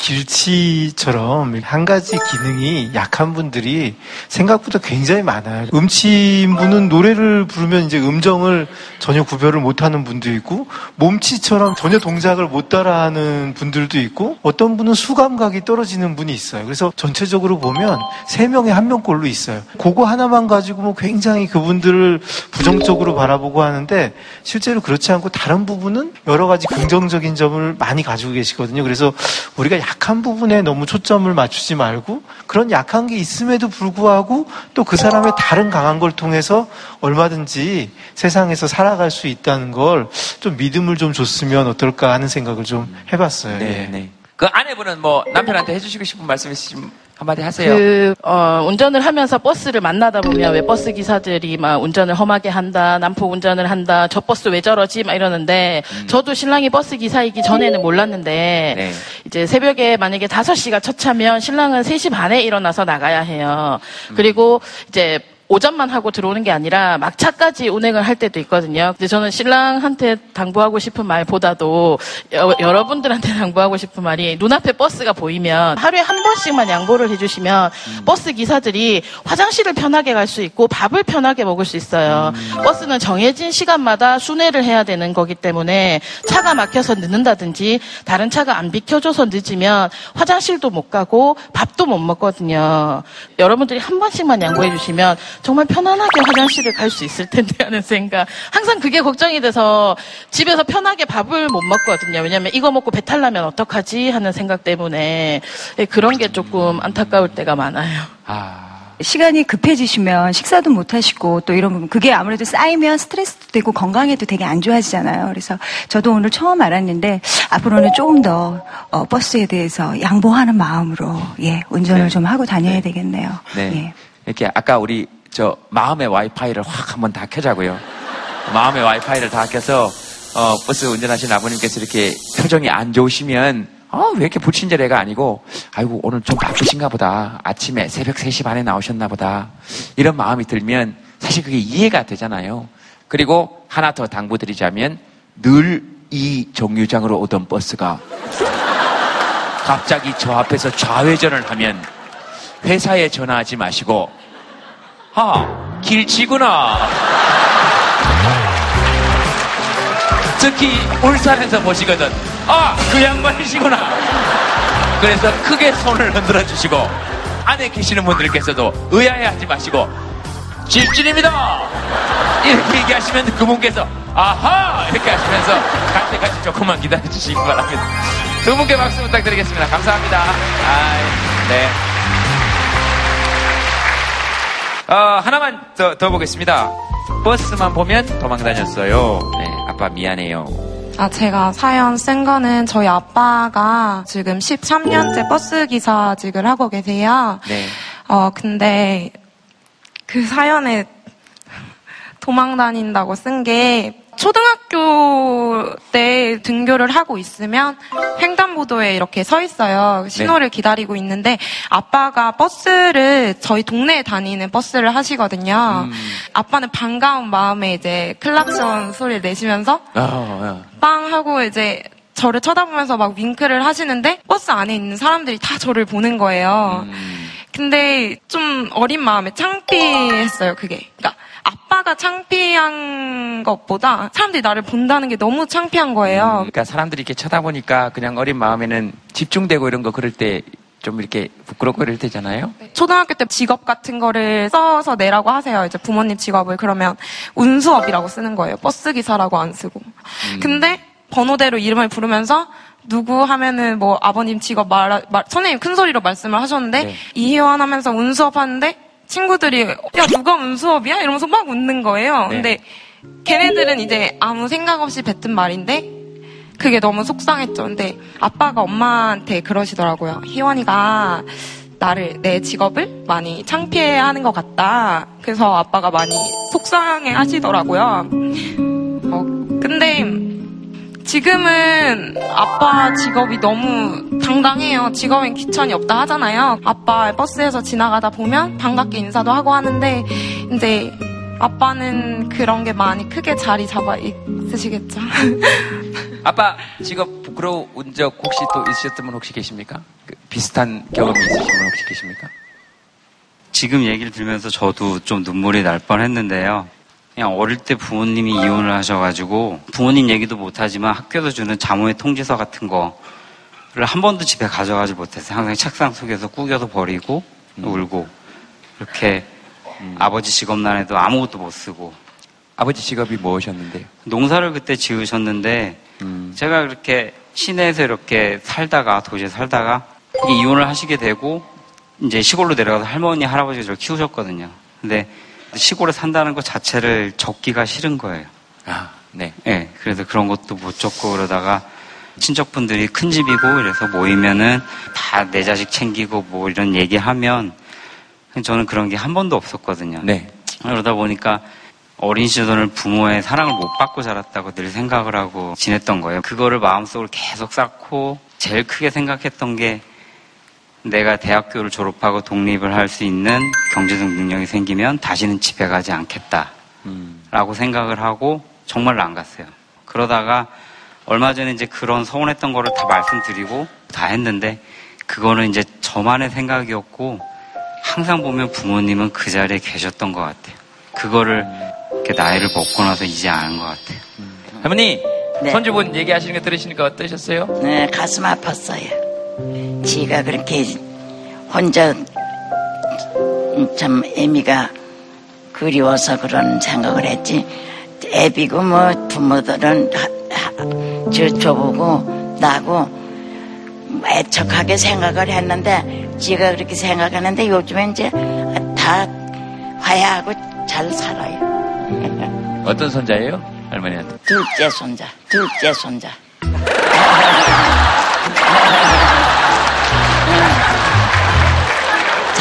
길치처럼 한 가지 기능이 약한 분들이 생각보다 굉장히 많아요. 음치인 분은 노래를 부르면 이제 음정을 전혀 구별을 못하는 분도 있고, 몸치처럼 전혀 동작을 못 따라하는 분들도 있고, 어떤 분은 수감각이 떨어지는 분이 있어요. 그래서 전체적으로 보면 세 명에 한 명꼴로 있어요. 그거 하나만 가지고 뭐 굉장히 그분들을 부정적으로 바라보고 하는데, 실제로 그렇지 않고 다른 부분은 여러 가지 긍정적인 점을 많이 가지고 계시거든요. 그래서 우리가 약한 부분에 너무 초점을 맞추지 말고 그런 약한 게 있음에도 불구하고 또 그 사람의 다른 강한 걸 통해서 얼마든지 세상에서 살아갈 수 있다는 걸 좀 믿음을 좀 줬으면 어떨까 하는 생각을 좀 해봤어요. 네, 예. 네. 그 아내분은 뭐 남편한테 해주시고 싶은 말씀 있으시면 한마디 하세요. 그, 어, 운전을 하면서 버스를 만나다 보면 왜 버스 기사들이 막 운전을 험하게 한다, 난폭 운전을 한다, 저 버스 왜 저러지? 막 이러는데, 저도 신랑이 버스 기사이기 전에는 몰랐는데, 네. 이제 새벽에 만약에 5시가 첫 차면 신랑은 3시 반에 일어나서 나가야 해요. 그리고 이제 오전만 하고 들어오는 게 아니라 막차까지 운행을 할 때도 있거든요. 근데 저는 신랑한테 당부하고 싶은 말보다도 여, 러분들한테 당부하고 싶은 말이 눈앞에 버스가 보이면 하루에 한 번씩만 양보를 해주시면 버스 기사들이 화장실을 편하게 갈 수 있고 밥을 편하게 먹을 수 있어요. 버스는 정해진 시간마다 순회를 해야 되는 거기 때문에 차가 막혀서 늦는다든지 다른 차가 안 비켜줘서 늦으면 화장실도 못 가고 밥도 못 먹거든요. 여러분들이 한 번씩만 양보해 주시면 정말 편안하게 화장실을 갈 수 있을 텐데 하는 생각. 항상 그게 걱정이 돼서 집에서 편하게 밥을 못 먹거든요. 왜냐면 이거 먹고 배탈 나면 어떡하지 하는 생각 때문에 예, 그런 게 조금 안타까울 때가 많아요. 시간이 급해지시면 식사도 못 하시고 또 이런 부분 그게 아무래도 쌓이면 스트레스도 되고 건강에도 되게 안 좋아지잖아요. 그래서 저도 오늘 처음 알았는데 앞으로는 조금 더 어, 버스에 대해서 양보하는 마음으로 예 운전을 좀 하고 다녀야 되겠네요. 네. 예. 이렇게 아까 우리 저 마음의 와이파이를 확 한번 다 켜자고요. 마음의 와이파이를 다 켜서 어, 버스 운전하시는 아버님께서 이렇게 표정이 안 좋으시면 어, 왜 이렇게 불친절해가 아니고 아이고 오늘 좀 바쁘신가 보다. 아침에 새벽 3시 반에 나오셨나 보다. 이런 마음이 들면 사실 그게 이해가 되잖아요. 그리고 하나 더 당부드리자면 늘 이 정류장으로 오던 버스가 갑자기 저 앞에서 좌회전을 하면 회사에 전화하지 마시고 아 길치구나. 특히 울산에서 보시거든. 아 그 양반이시구나. 그래서 크게 손을 흔들어 주시고 안에 계시는 분들께서도 의아해하지 마시고 집진입니다! 이렇게 얘기하시면 그분께서 아하! 이렇게 하시면서 갈 때까지 조금만 기다려 주시기 바랍니다. 두 분께 박수 부탁드리겠습니다. 감사합니다. 아이, 네. 어, 하나만 더, 더 보겠습니다. 버스만 보면 도망 다녔어요. 네, 아빠 미안해요. 아, 제가 사연 쓴 거는 저희 아빠가 지금 13년째 버스 기사직을 하고 계세요. 네. 어, 근데 그 사연에 도망 다닌다고 쓴 게 초등학교 때 등교를 하고 있으면 횡단보도에 이렇게 서 있어요. 신호를 기다리고 있는데 아빠가 버스를 저희 동네에 다니는 버스를 하시거든요. 아빠는 반가운 마음에 이제 클락션 소리를 내시면서 어, 빵 하고 이제 저를 쳐다보면서 막 윙크를 하시는데 버스 안에 있는 사람들이 다 저를 보는 거예요. 근데 좀 어린 마음에 창피했어요, 그게. 그러니까 아빠가 창피한 것보다 사람들이 나를 본다는 게 너무 창피한 거예요. 그러니까 사람들이 이렇게 쳐다보니까 그냥 어린 마음에는 집중되고 이런 거 그럴 때 좀 이렇게 부끄럽고 이럴 때잖아요. 초등학교 때 직업 같은 거를 써서 내라고 하세요. 이제 부모님 직업을 그러면 운수업이라고 쓰는 거예요. 버스 기사라고 안 쓰고. 근데 번호대로 이름을 부르면서 누구 하면은 뭐 아버님 직업 말, 말 선생님 큰 소리로 말씀을 하셨는데 이희원 하면서 운수업 하는데 친구들이 야 누가 운수업이야 이러면서 막 웃는 거예요. 근데 걔네들은 이제 아무 생각 없이 뱉은 말인데 그게 너무 속상했죠. 근데 아빠가 엄마한테 그러시더라고요. 희원이가 나를 내 직업을 많이 창피해 하는 것 같다. 그래서 아빠가 많이 속상해 하시더라고요. 어, 근데 지금은 아빠 직업이 너무 당당해요. 직업엔 귀천이 없다 하잖아요. 아빠 버스에서 지나가다 보면 반갑게 인사도 하고 하는데 이제 아빠는 그런 게 많이 크게 자리 잡아 있으시겠죠. 아빠 직업 부끄러운 적 혹시 또 있으셨던 분 혹시 계십니까? 그 비슷한 경험이 있으신 분 혹시 계십니까? 지금 얘기를 들으면서 저도 좀 눈물이 날 뻔했는데요. 그냥 어릴 때 부모님이 이혼을 하셔가지고 부모님 얘기도 못하지만 학교에서 주는 자모의 통지서 같은 거를 한 번도 집에 가져가지 못했어요. 항상 책상 속에서 구겨서 버리고 울고 이렇게 아버지 직업난 해도 아무것도 못 쓰고 아버지 직업이 무엇이었는데요? 농사를 그때 지으셨는데 제가 그렇게 시내에서 이렇게 살다가 도시에 살다가 이혼을 하시게 되고 이제 시골로 내려가서 할머니 할아버지가 저를 키우셨거든요. 근데 시골에 산다는 것 자체를 적기가 싫은 거예요. 아, 네. 네, 그래서 그런 것도 못 적고 그러다가 친척분들이 큰 집이고 이래서 모이면은 다 내 자식 챙기고 뭐 이런 얘기하면 저는 그런 게 한 번도 없었거든요. 네. 그러다 보니까 어린 시절을 부모의 사랑을 못 받고 자랐다고 늘 생각을 하고 지냈던 거예요. 그거를 마음속으로 계속 쌓고 제일 크게 생각했던 게 내가 대학교를 졸업하고 독립을 할 수 있는 경제적 능력이 생기면 다시는 집에 가지 않겠다. 라고 생각을 하고 정말로 안 갔어요. 그러다가 얼마 전에 이제 그런 서운했던 거를 다 말씀드리고 다 했는데 그거는 이제 저만의 생각이었고 항상 보면 부모님은 그 자리에 계셨던 것 같아요. 그거를 이렇게 나이를 먹고 나서 이제 아는 것 같아요. 할머니, 네. 손주분 얘기하시는 거 들으시니까 어떠셨어요? 네, 가슴 아팠어요. 지가 그렇게 혼자 참 애미가 그리워서 그런 생각을 했지. 애비고 뭐 부모들은 저 저보고 나고 애척하게 생각을 했는데 지가 그렇게 생각하는데 요즘에 이제 다 화해하고 잘 살아요. 어떤 손자예요? 할머니한테. 둘째 손자, 둘째 손자.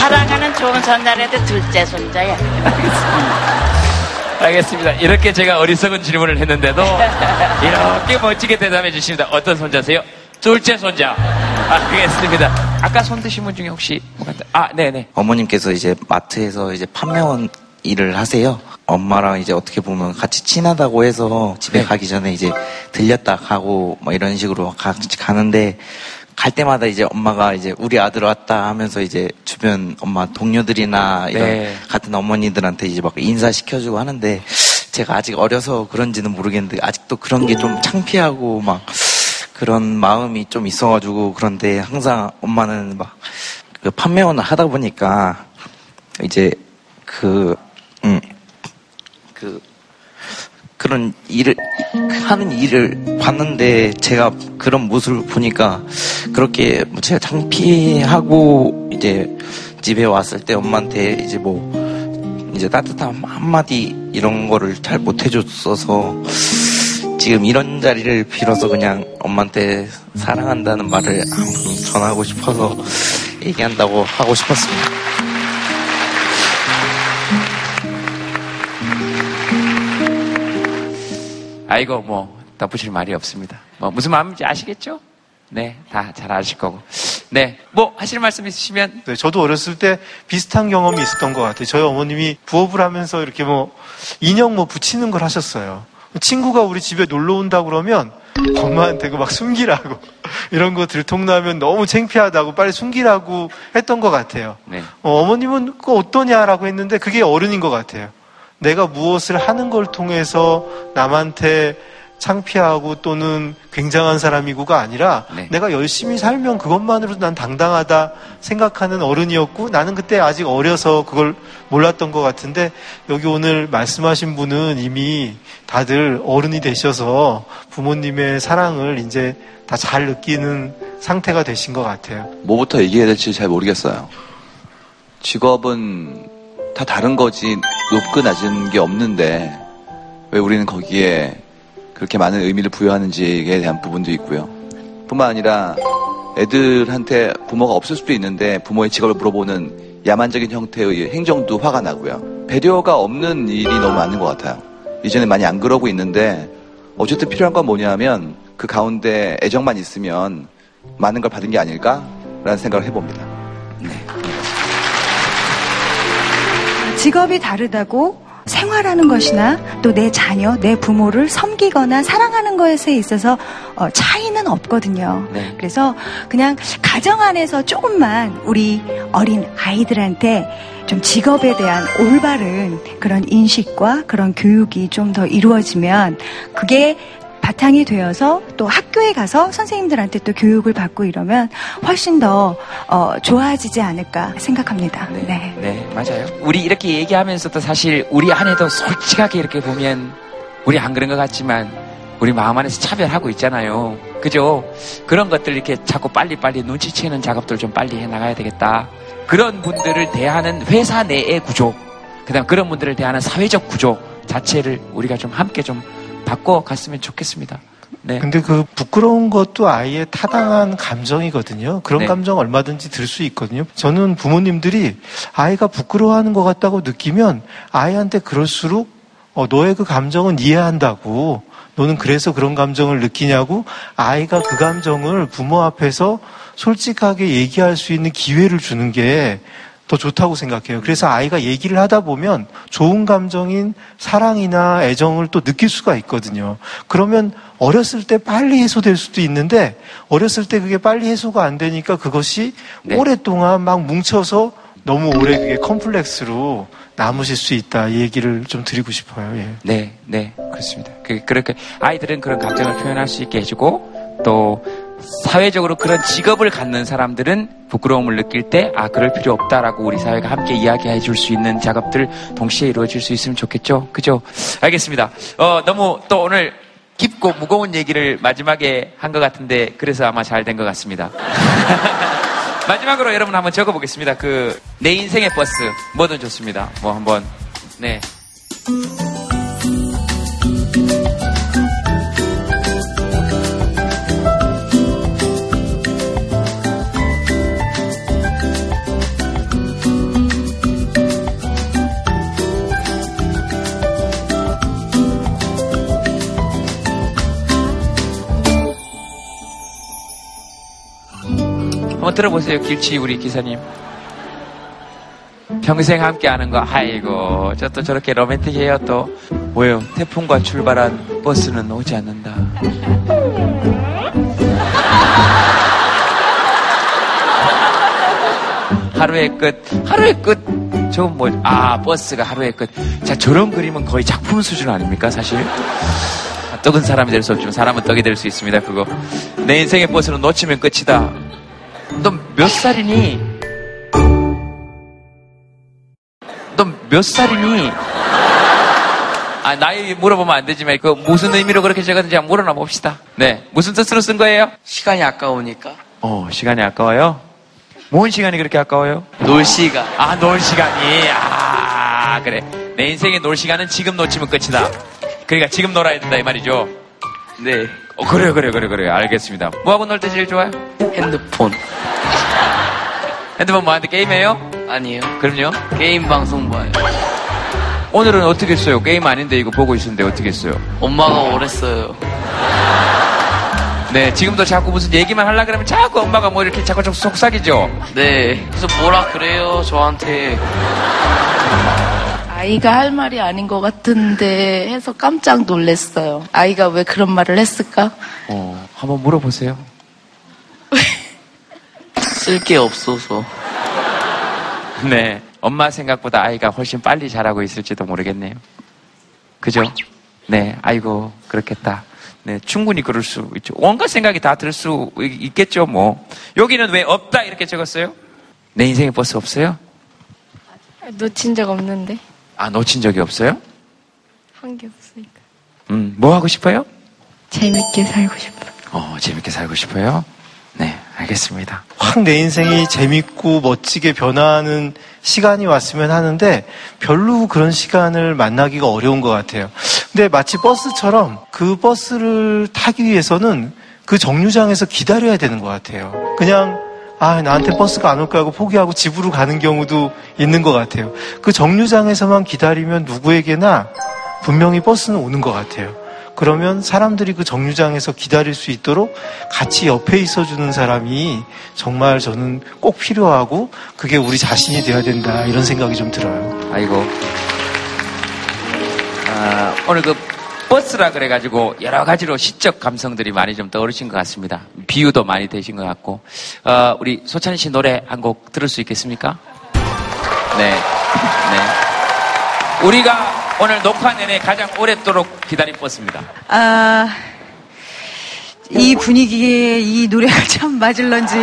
사랑하는 좋은 손자라도 둘째 손자야. 알겠습니다. 이렇게 제가 어리석은 질문을 했는데도 이렇게 멋지게 대답해 주십니다. 어떤 손자세요? 둘째 손자. 알겠습니다. 아까 손 드신 분 중에 혹시 뭐가? 아, 네네. 어머님께서 이제 마트에서 이제 판매원 일을 하세요. 엄마랑 이제 어떻게 보면 같이 친하다고 해서 집에 가기 전에 이제 들렸다 가고 뭐 이런 식으로 같이 가는데 갈 때마다 이제 엄마가 이제 우리 아들 왔다 하면서 이제 주변 엄마 동료들이나 이런 네. 같은 어머니들한테 이제 막 인사시켜주고 하는데 제가 아직 어려서 그런지는 모르겠는데 아직도 그런 게 좀 창피하고 막 그런 마음이 좀 있어가지고 그런데 항상 엄마는 막 그 판매원을 하다 보니까 이제 그, 음, 그, 그런 일을, 하는 일을 봤는데 제가 그런 모습을 보니까 그렇게 뭐 제가 창피하고 이제 집에 왔을 때 엄마한테 이제 뭐 이제 따뜻한 한마디 이런 거를 잘 못 해줬어서 지금 이런 자리를 빌어서 그냥 엄마한테 사랑한다는 말을 한번 전하고 싶어서 얘기한다고 하고 싶었습니다. 아이고, 뭐, 덧붙일 말이 없습니다. 뭐, 무슨 마음인지 아시겠죠? 네, 다 잘 아실 거고. 네, 뭐, 하실 말씀 있으시면. 네, 저도 어렸을 때 비슷한 경험이 있었던 것 같아요. 저희 어머님이 부업을 하면서 이렇게 뭐 인형 뭐 붙이는 걸 하셨어요. 친구가 우리 집에 놀러 온다 그러면 엄마한테 그 막 숨기라고 이런 거 들통나면 너무 창피하다고 빨리 숨기라고 했던 것 같아요. 네. 어, 머님은 그거 어떠냐라고 했는데 그게 어른인 것 같아요. 내가 무엇을 하는 걸 통해서 남한테 창피하고 또는 굉장한 사람이고가 아니라 네. 내가 열심히 살면 그것만으로도 난 당당하다 생각하는 어른이었고 나는 그때 아직 어려서 그걸 몰랐던 것 같은데 여기 오늘 말씀하신 분은 이미 다들 어른이 되셔서 부모님의 사랑을 이제 다 잘 느끼는 상태가 되신 것 같아요. 뭐부터 얘기해야 될지 잘 모르겠어요. 직업은 다 다른 거지 높고 낮은 게 없는데 왜 우리는 거기에 그렇게 많은 의미를 부여하는지에 대한 부분도 있고요. 뿐만 아니라 애들한테 부모가 없을 수도 있는데 부모의 직업을 물어보는 야만적인 형태의 행정도 화가 나고요. 배려가 없는 일이 너무 많은 것 같아요. 이제는 많이 안 그러고 있는데 어쨌든 필요한 건 뭐냐면 그 가운데 애정만 있으면 많은 걸 받은 게 아닐까라는 생각을 해봅니다. 직업이 다르다고 생활하는 것이나 또 내 자녀, 내 부모를 섬기거나 사랑하는 것에 있어서 어, 차이는 없거든요. 그래서 그냥 가정 안에서 조금만 우리 어린 아이들한테 좀 직업에 대한 올바른 그런 인식과 그런 교육이 좀 더 이루어지면 그게 바탕이 되어서 또 학교에 가서 선생님들한테 또 교육을 받고 이러면 훨씬 더 어, 좋아지지 않을까 생각합니다. 네. 네, 맞아요. 우리 이렇게 얘기하면서도 사실 우리 안에도 솔직하게 이렇게 보면 우리 안 그런 것 같지만 우리 마음 안에서 차별하고 있잖아요. 그죠? 그런 것들 이렇게 자꾸 빨리빨리 눈치채는 작업들 좀 빨리 해 나가야 되겠다. 그런 분들을 대하는 회사 내의 구조, 그 다음 그런 분들을 대하는 사회적 구조 자체를 우리가 좀 함께 좀 바꿔갔으면 좋겠습니다. 네. 근데 그 부끄러운 것도 아이의 타당한 감정이거든요. 그런 네. 감정 얼마든지 들 수 있거든요. 저는 부모님들이 아이가 부끄러워하는 것 같다고 느끼면 아이한테 그럴수록 어, 너의 그 감정은 이해한다고. 너는 그래서 그런 감정을 느끼냐고 아이가 그 감정을 부모 앞에서 솔직하게 얘기할 수 있는 기회를 주는 게 더 좋다고 생각해요. 그래서 아이가 얘기를 하다 보면 좋은 감정인 사랑이나 애정을 또 느낄 수가 있거든요. 그러면 어렸을 때 빨리 해소될 수도 있는데 어렸을 때 그게 빨리 해소가 안 되니까 그것이 오랫동안 막 뭉쳐서 너무 오래 그게 컴플렉스로 남으실 수 있다. 이 얘기를 좀 드리고 싶어요. 예. 네, 네, 그렇습니다. 그, 그렇게 아이들은 그런 감정을 표현할 수 있게 해주고 또 사회적으로 그런 직업을 갖는 사람들은 부끄러움을 느낄 때, 아, 그럴 필요 없다라고 우리 사회가 함께 이야기해 줄 수 있는 작업들 동시에 이루어질 수 있으면 좋겠죠? 그죠? 알겠습니다. 어, 너무 또 오늘 깊고 무거운 얘기를 마지막에 한 것 같은데, 그래서 아마 잘 된 것 같습니다. 마지막으로 여러분 한번 적어보겠습니다. 그, 내 인생의 버스, 뭐든 좋습니다. 뭐 한번, 네. 한번 들어보세요. 길치 우리 기사님. 평생 함께 하는 거, 아이고, 저 또 저렇게 로맨틱해요, 또. 뭐요? 태풍과 출발한 버스는 오지 않는다. 하루의 끝, 하루의 끝. 저건 뭐, 아, 버스가 하루의 끝. 자, 저런 그림은 거의 작품 수준 아닙니까, 사실? 아, 떡은 사람이 될 수 없지만 사람은 떡이 될 수 있습니다, 그거. 내 인생의 버스는 놓치면 끝이다. 너 몇 살이니? 너 몇 살이니? 아, 나이 물어보면 안 되지만, 그 무슨 의미로 그렇게 적었는지 한번 물어나 봅시다. 네. 무슨 뜻으로 쓴 거예요? 시간이 아까우니까. 어, 시간이 아까워요? 뭔 시간이 그렇게 아까워요? 놀 시간. 아, 놀 시간이. 아, 그래. 내 인생의 놀 시간은 지금 놓치면 끝이다. 그러니까 지금 놀아야 된다, 이 말이죠. 네. 어, 그래요, 그래요, 그래요, 그래요. 알겠습니다. 뭐하고 놀 때 제일 좋아요? 핸드폰. 핸드폰 뭐하는데 게임해요? 아니에요. 그럼요? 게임 방송 봐요. 오늘은 어떻게 했어요? 게임 아닌데 이거 보고 있었는데 어떻게 했어요? 엄마가 오랬어요. 네, 지금도 자꾸 무슨 얘기만 하려 그러면 자꾸 엄마가 뭐 이렇게 자꾸 좀 속삭이죠? 네. 그래서 뭐라 그래요, 저한테. 아이가 할 말이 아닌 것 같은데 해서 깜짝 놀랐어요. 아이가 왜 그런 말을 했을까? 어, 한번 물어보세요. 쓸 게 없어서. 네, 엄마 생각보다 아이가 훨씬 빨리 자라고 있을지도 모르겠네요. 그죠? 네, 아이고, 그렇겠다. 네, 충분히 그럴 수 있죠. 온갖 생각이 다 들 수 있겠죠, 뭐. 여기는 왜 없다 이렇게 적었어요? 내 인생에 버스 없어요? 놓친 적 없는데 아, 놓친 적이 없어요? 한 게 없으니까 음, 뭐 하고 싶어요? 재밌게 살고 싶어. 어, 재밌게 살고 싶어요? 네, 알겠습니다. 확 내 인생이 재밌고 멋지게 변화하는 시간이 왔으면 하는데 별로 그런 시간을 만나기가 어려운 것 같아요. 근데 마치 버스처럼 그 버스를 타기 위해서는 그 정류장에서 기다려야 되는 것 같아요. 그냥 아 나한테 버스가 안 올까 하고 포기하고 집으로 가는 경우도 있는 것 같아요. 그 정류장에서만 기다리면 누구에게나 분명히 버스는 오는 것 같아요. 그러면 사람들이 그 정류장에서 기다릴 수 있도록 같이 옆에 있어주는 사람이 정말 저는 꼭 필요하고 그게 우리 자신이 돼야 된다 이런 생각이 좀 들어요. 아이고. 아, 오늘 그 버스라 그래가지고 여러 가지로 시적 감성들이 많이 좀 떠오르신 것 같습니다. 비유도 많이 되신 것 같고. 어, 우리 소찬희 씨 노래 한 곡 들을 수 있겠습니까? 네. 네. 우리가 오늘 녹화 내내 가장 오랫도록 기다린 버스입니다. 아, 이 분위기에 이 노래가 참 맞을런지.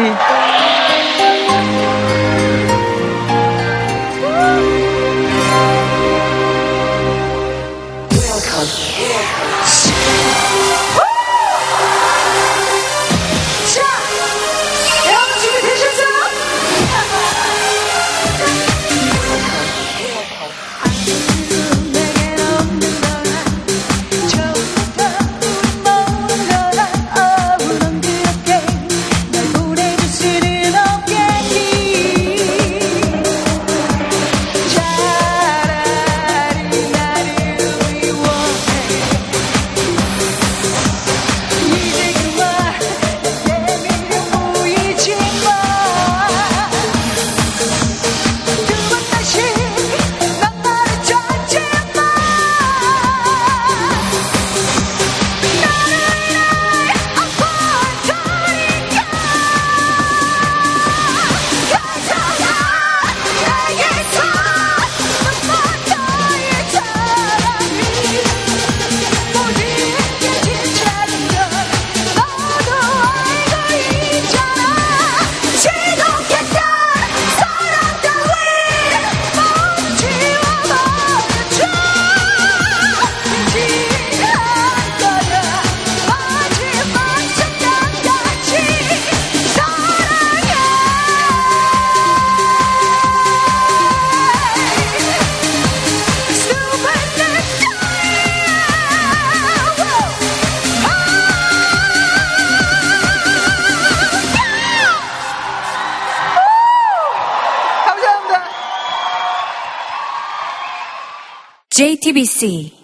see?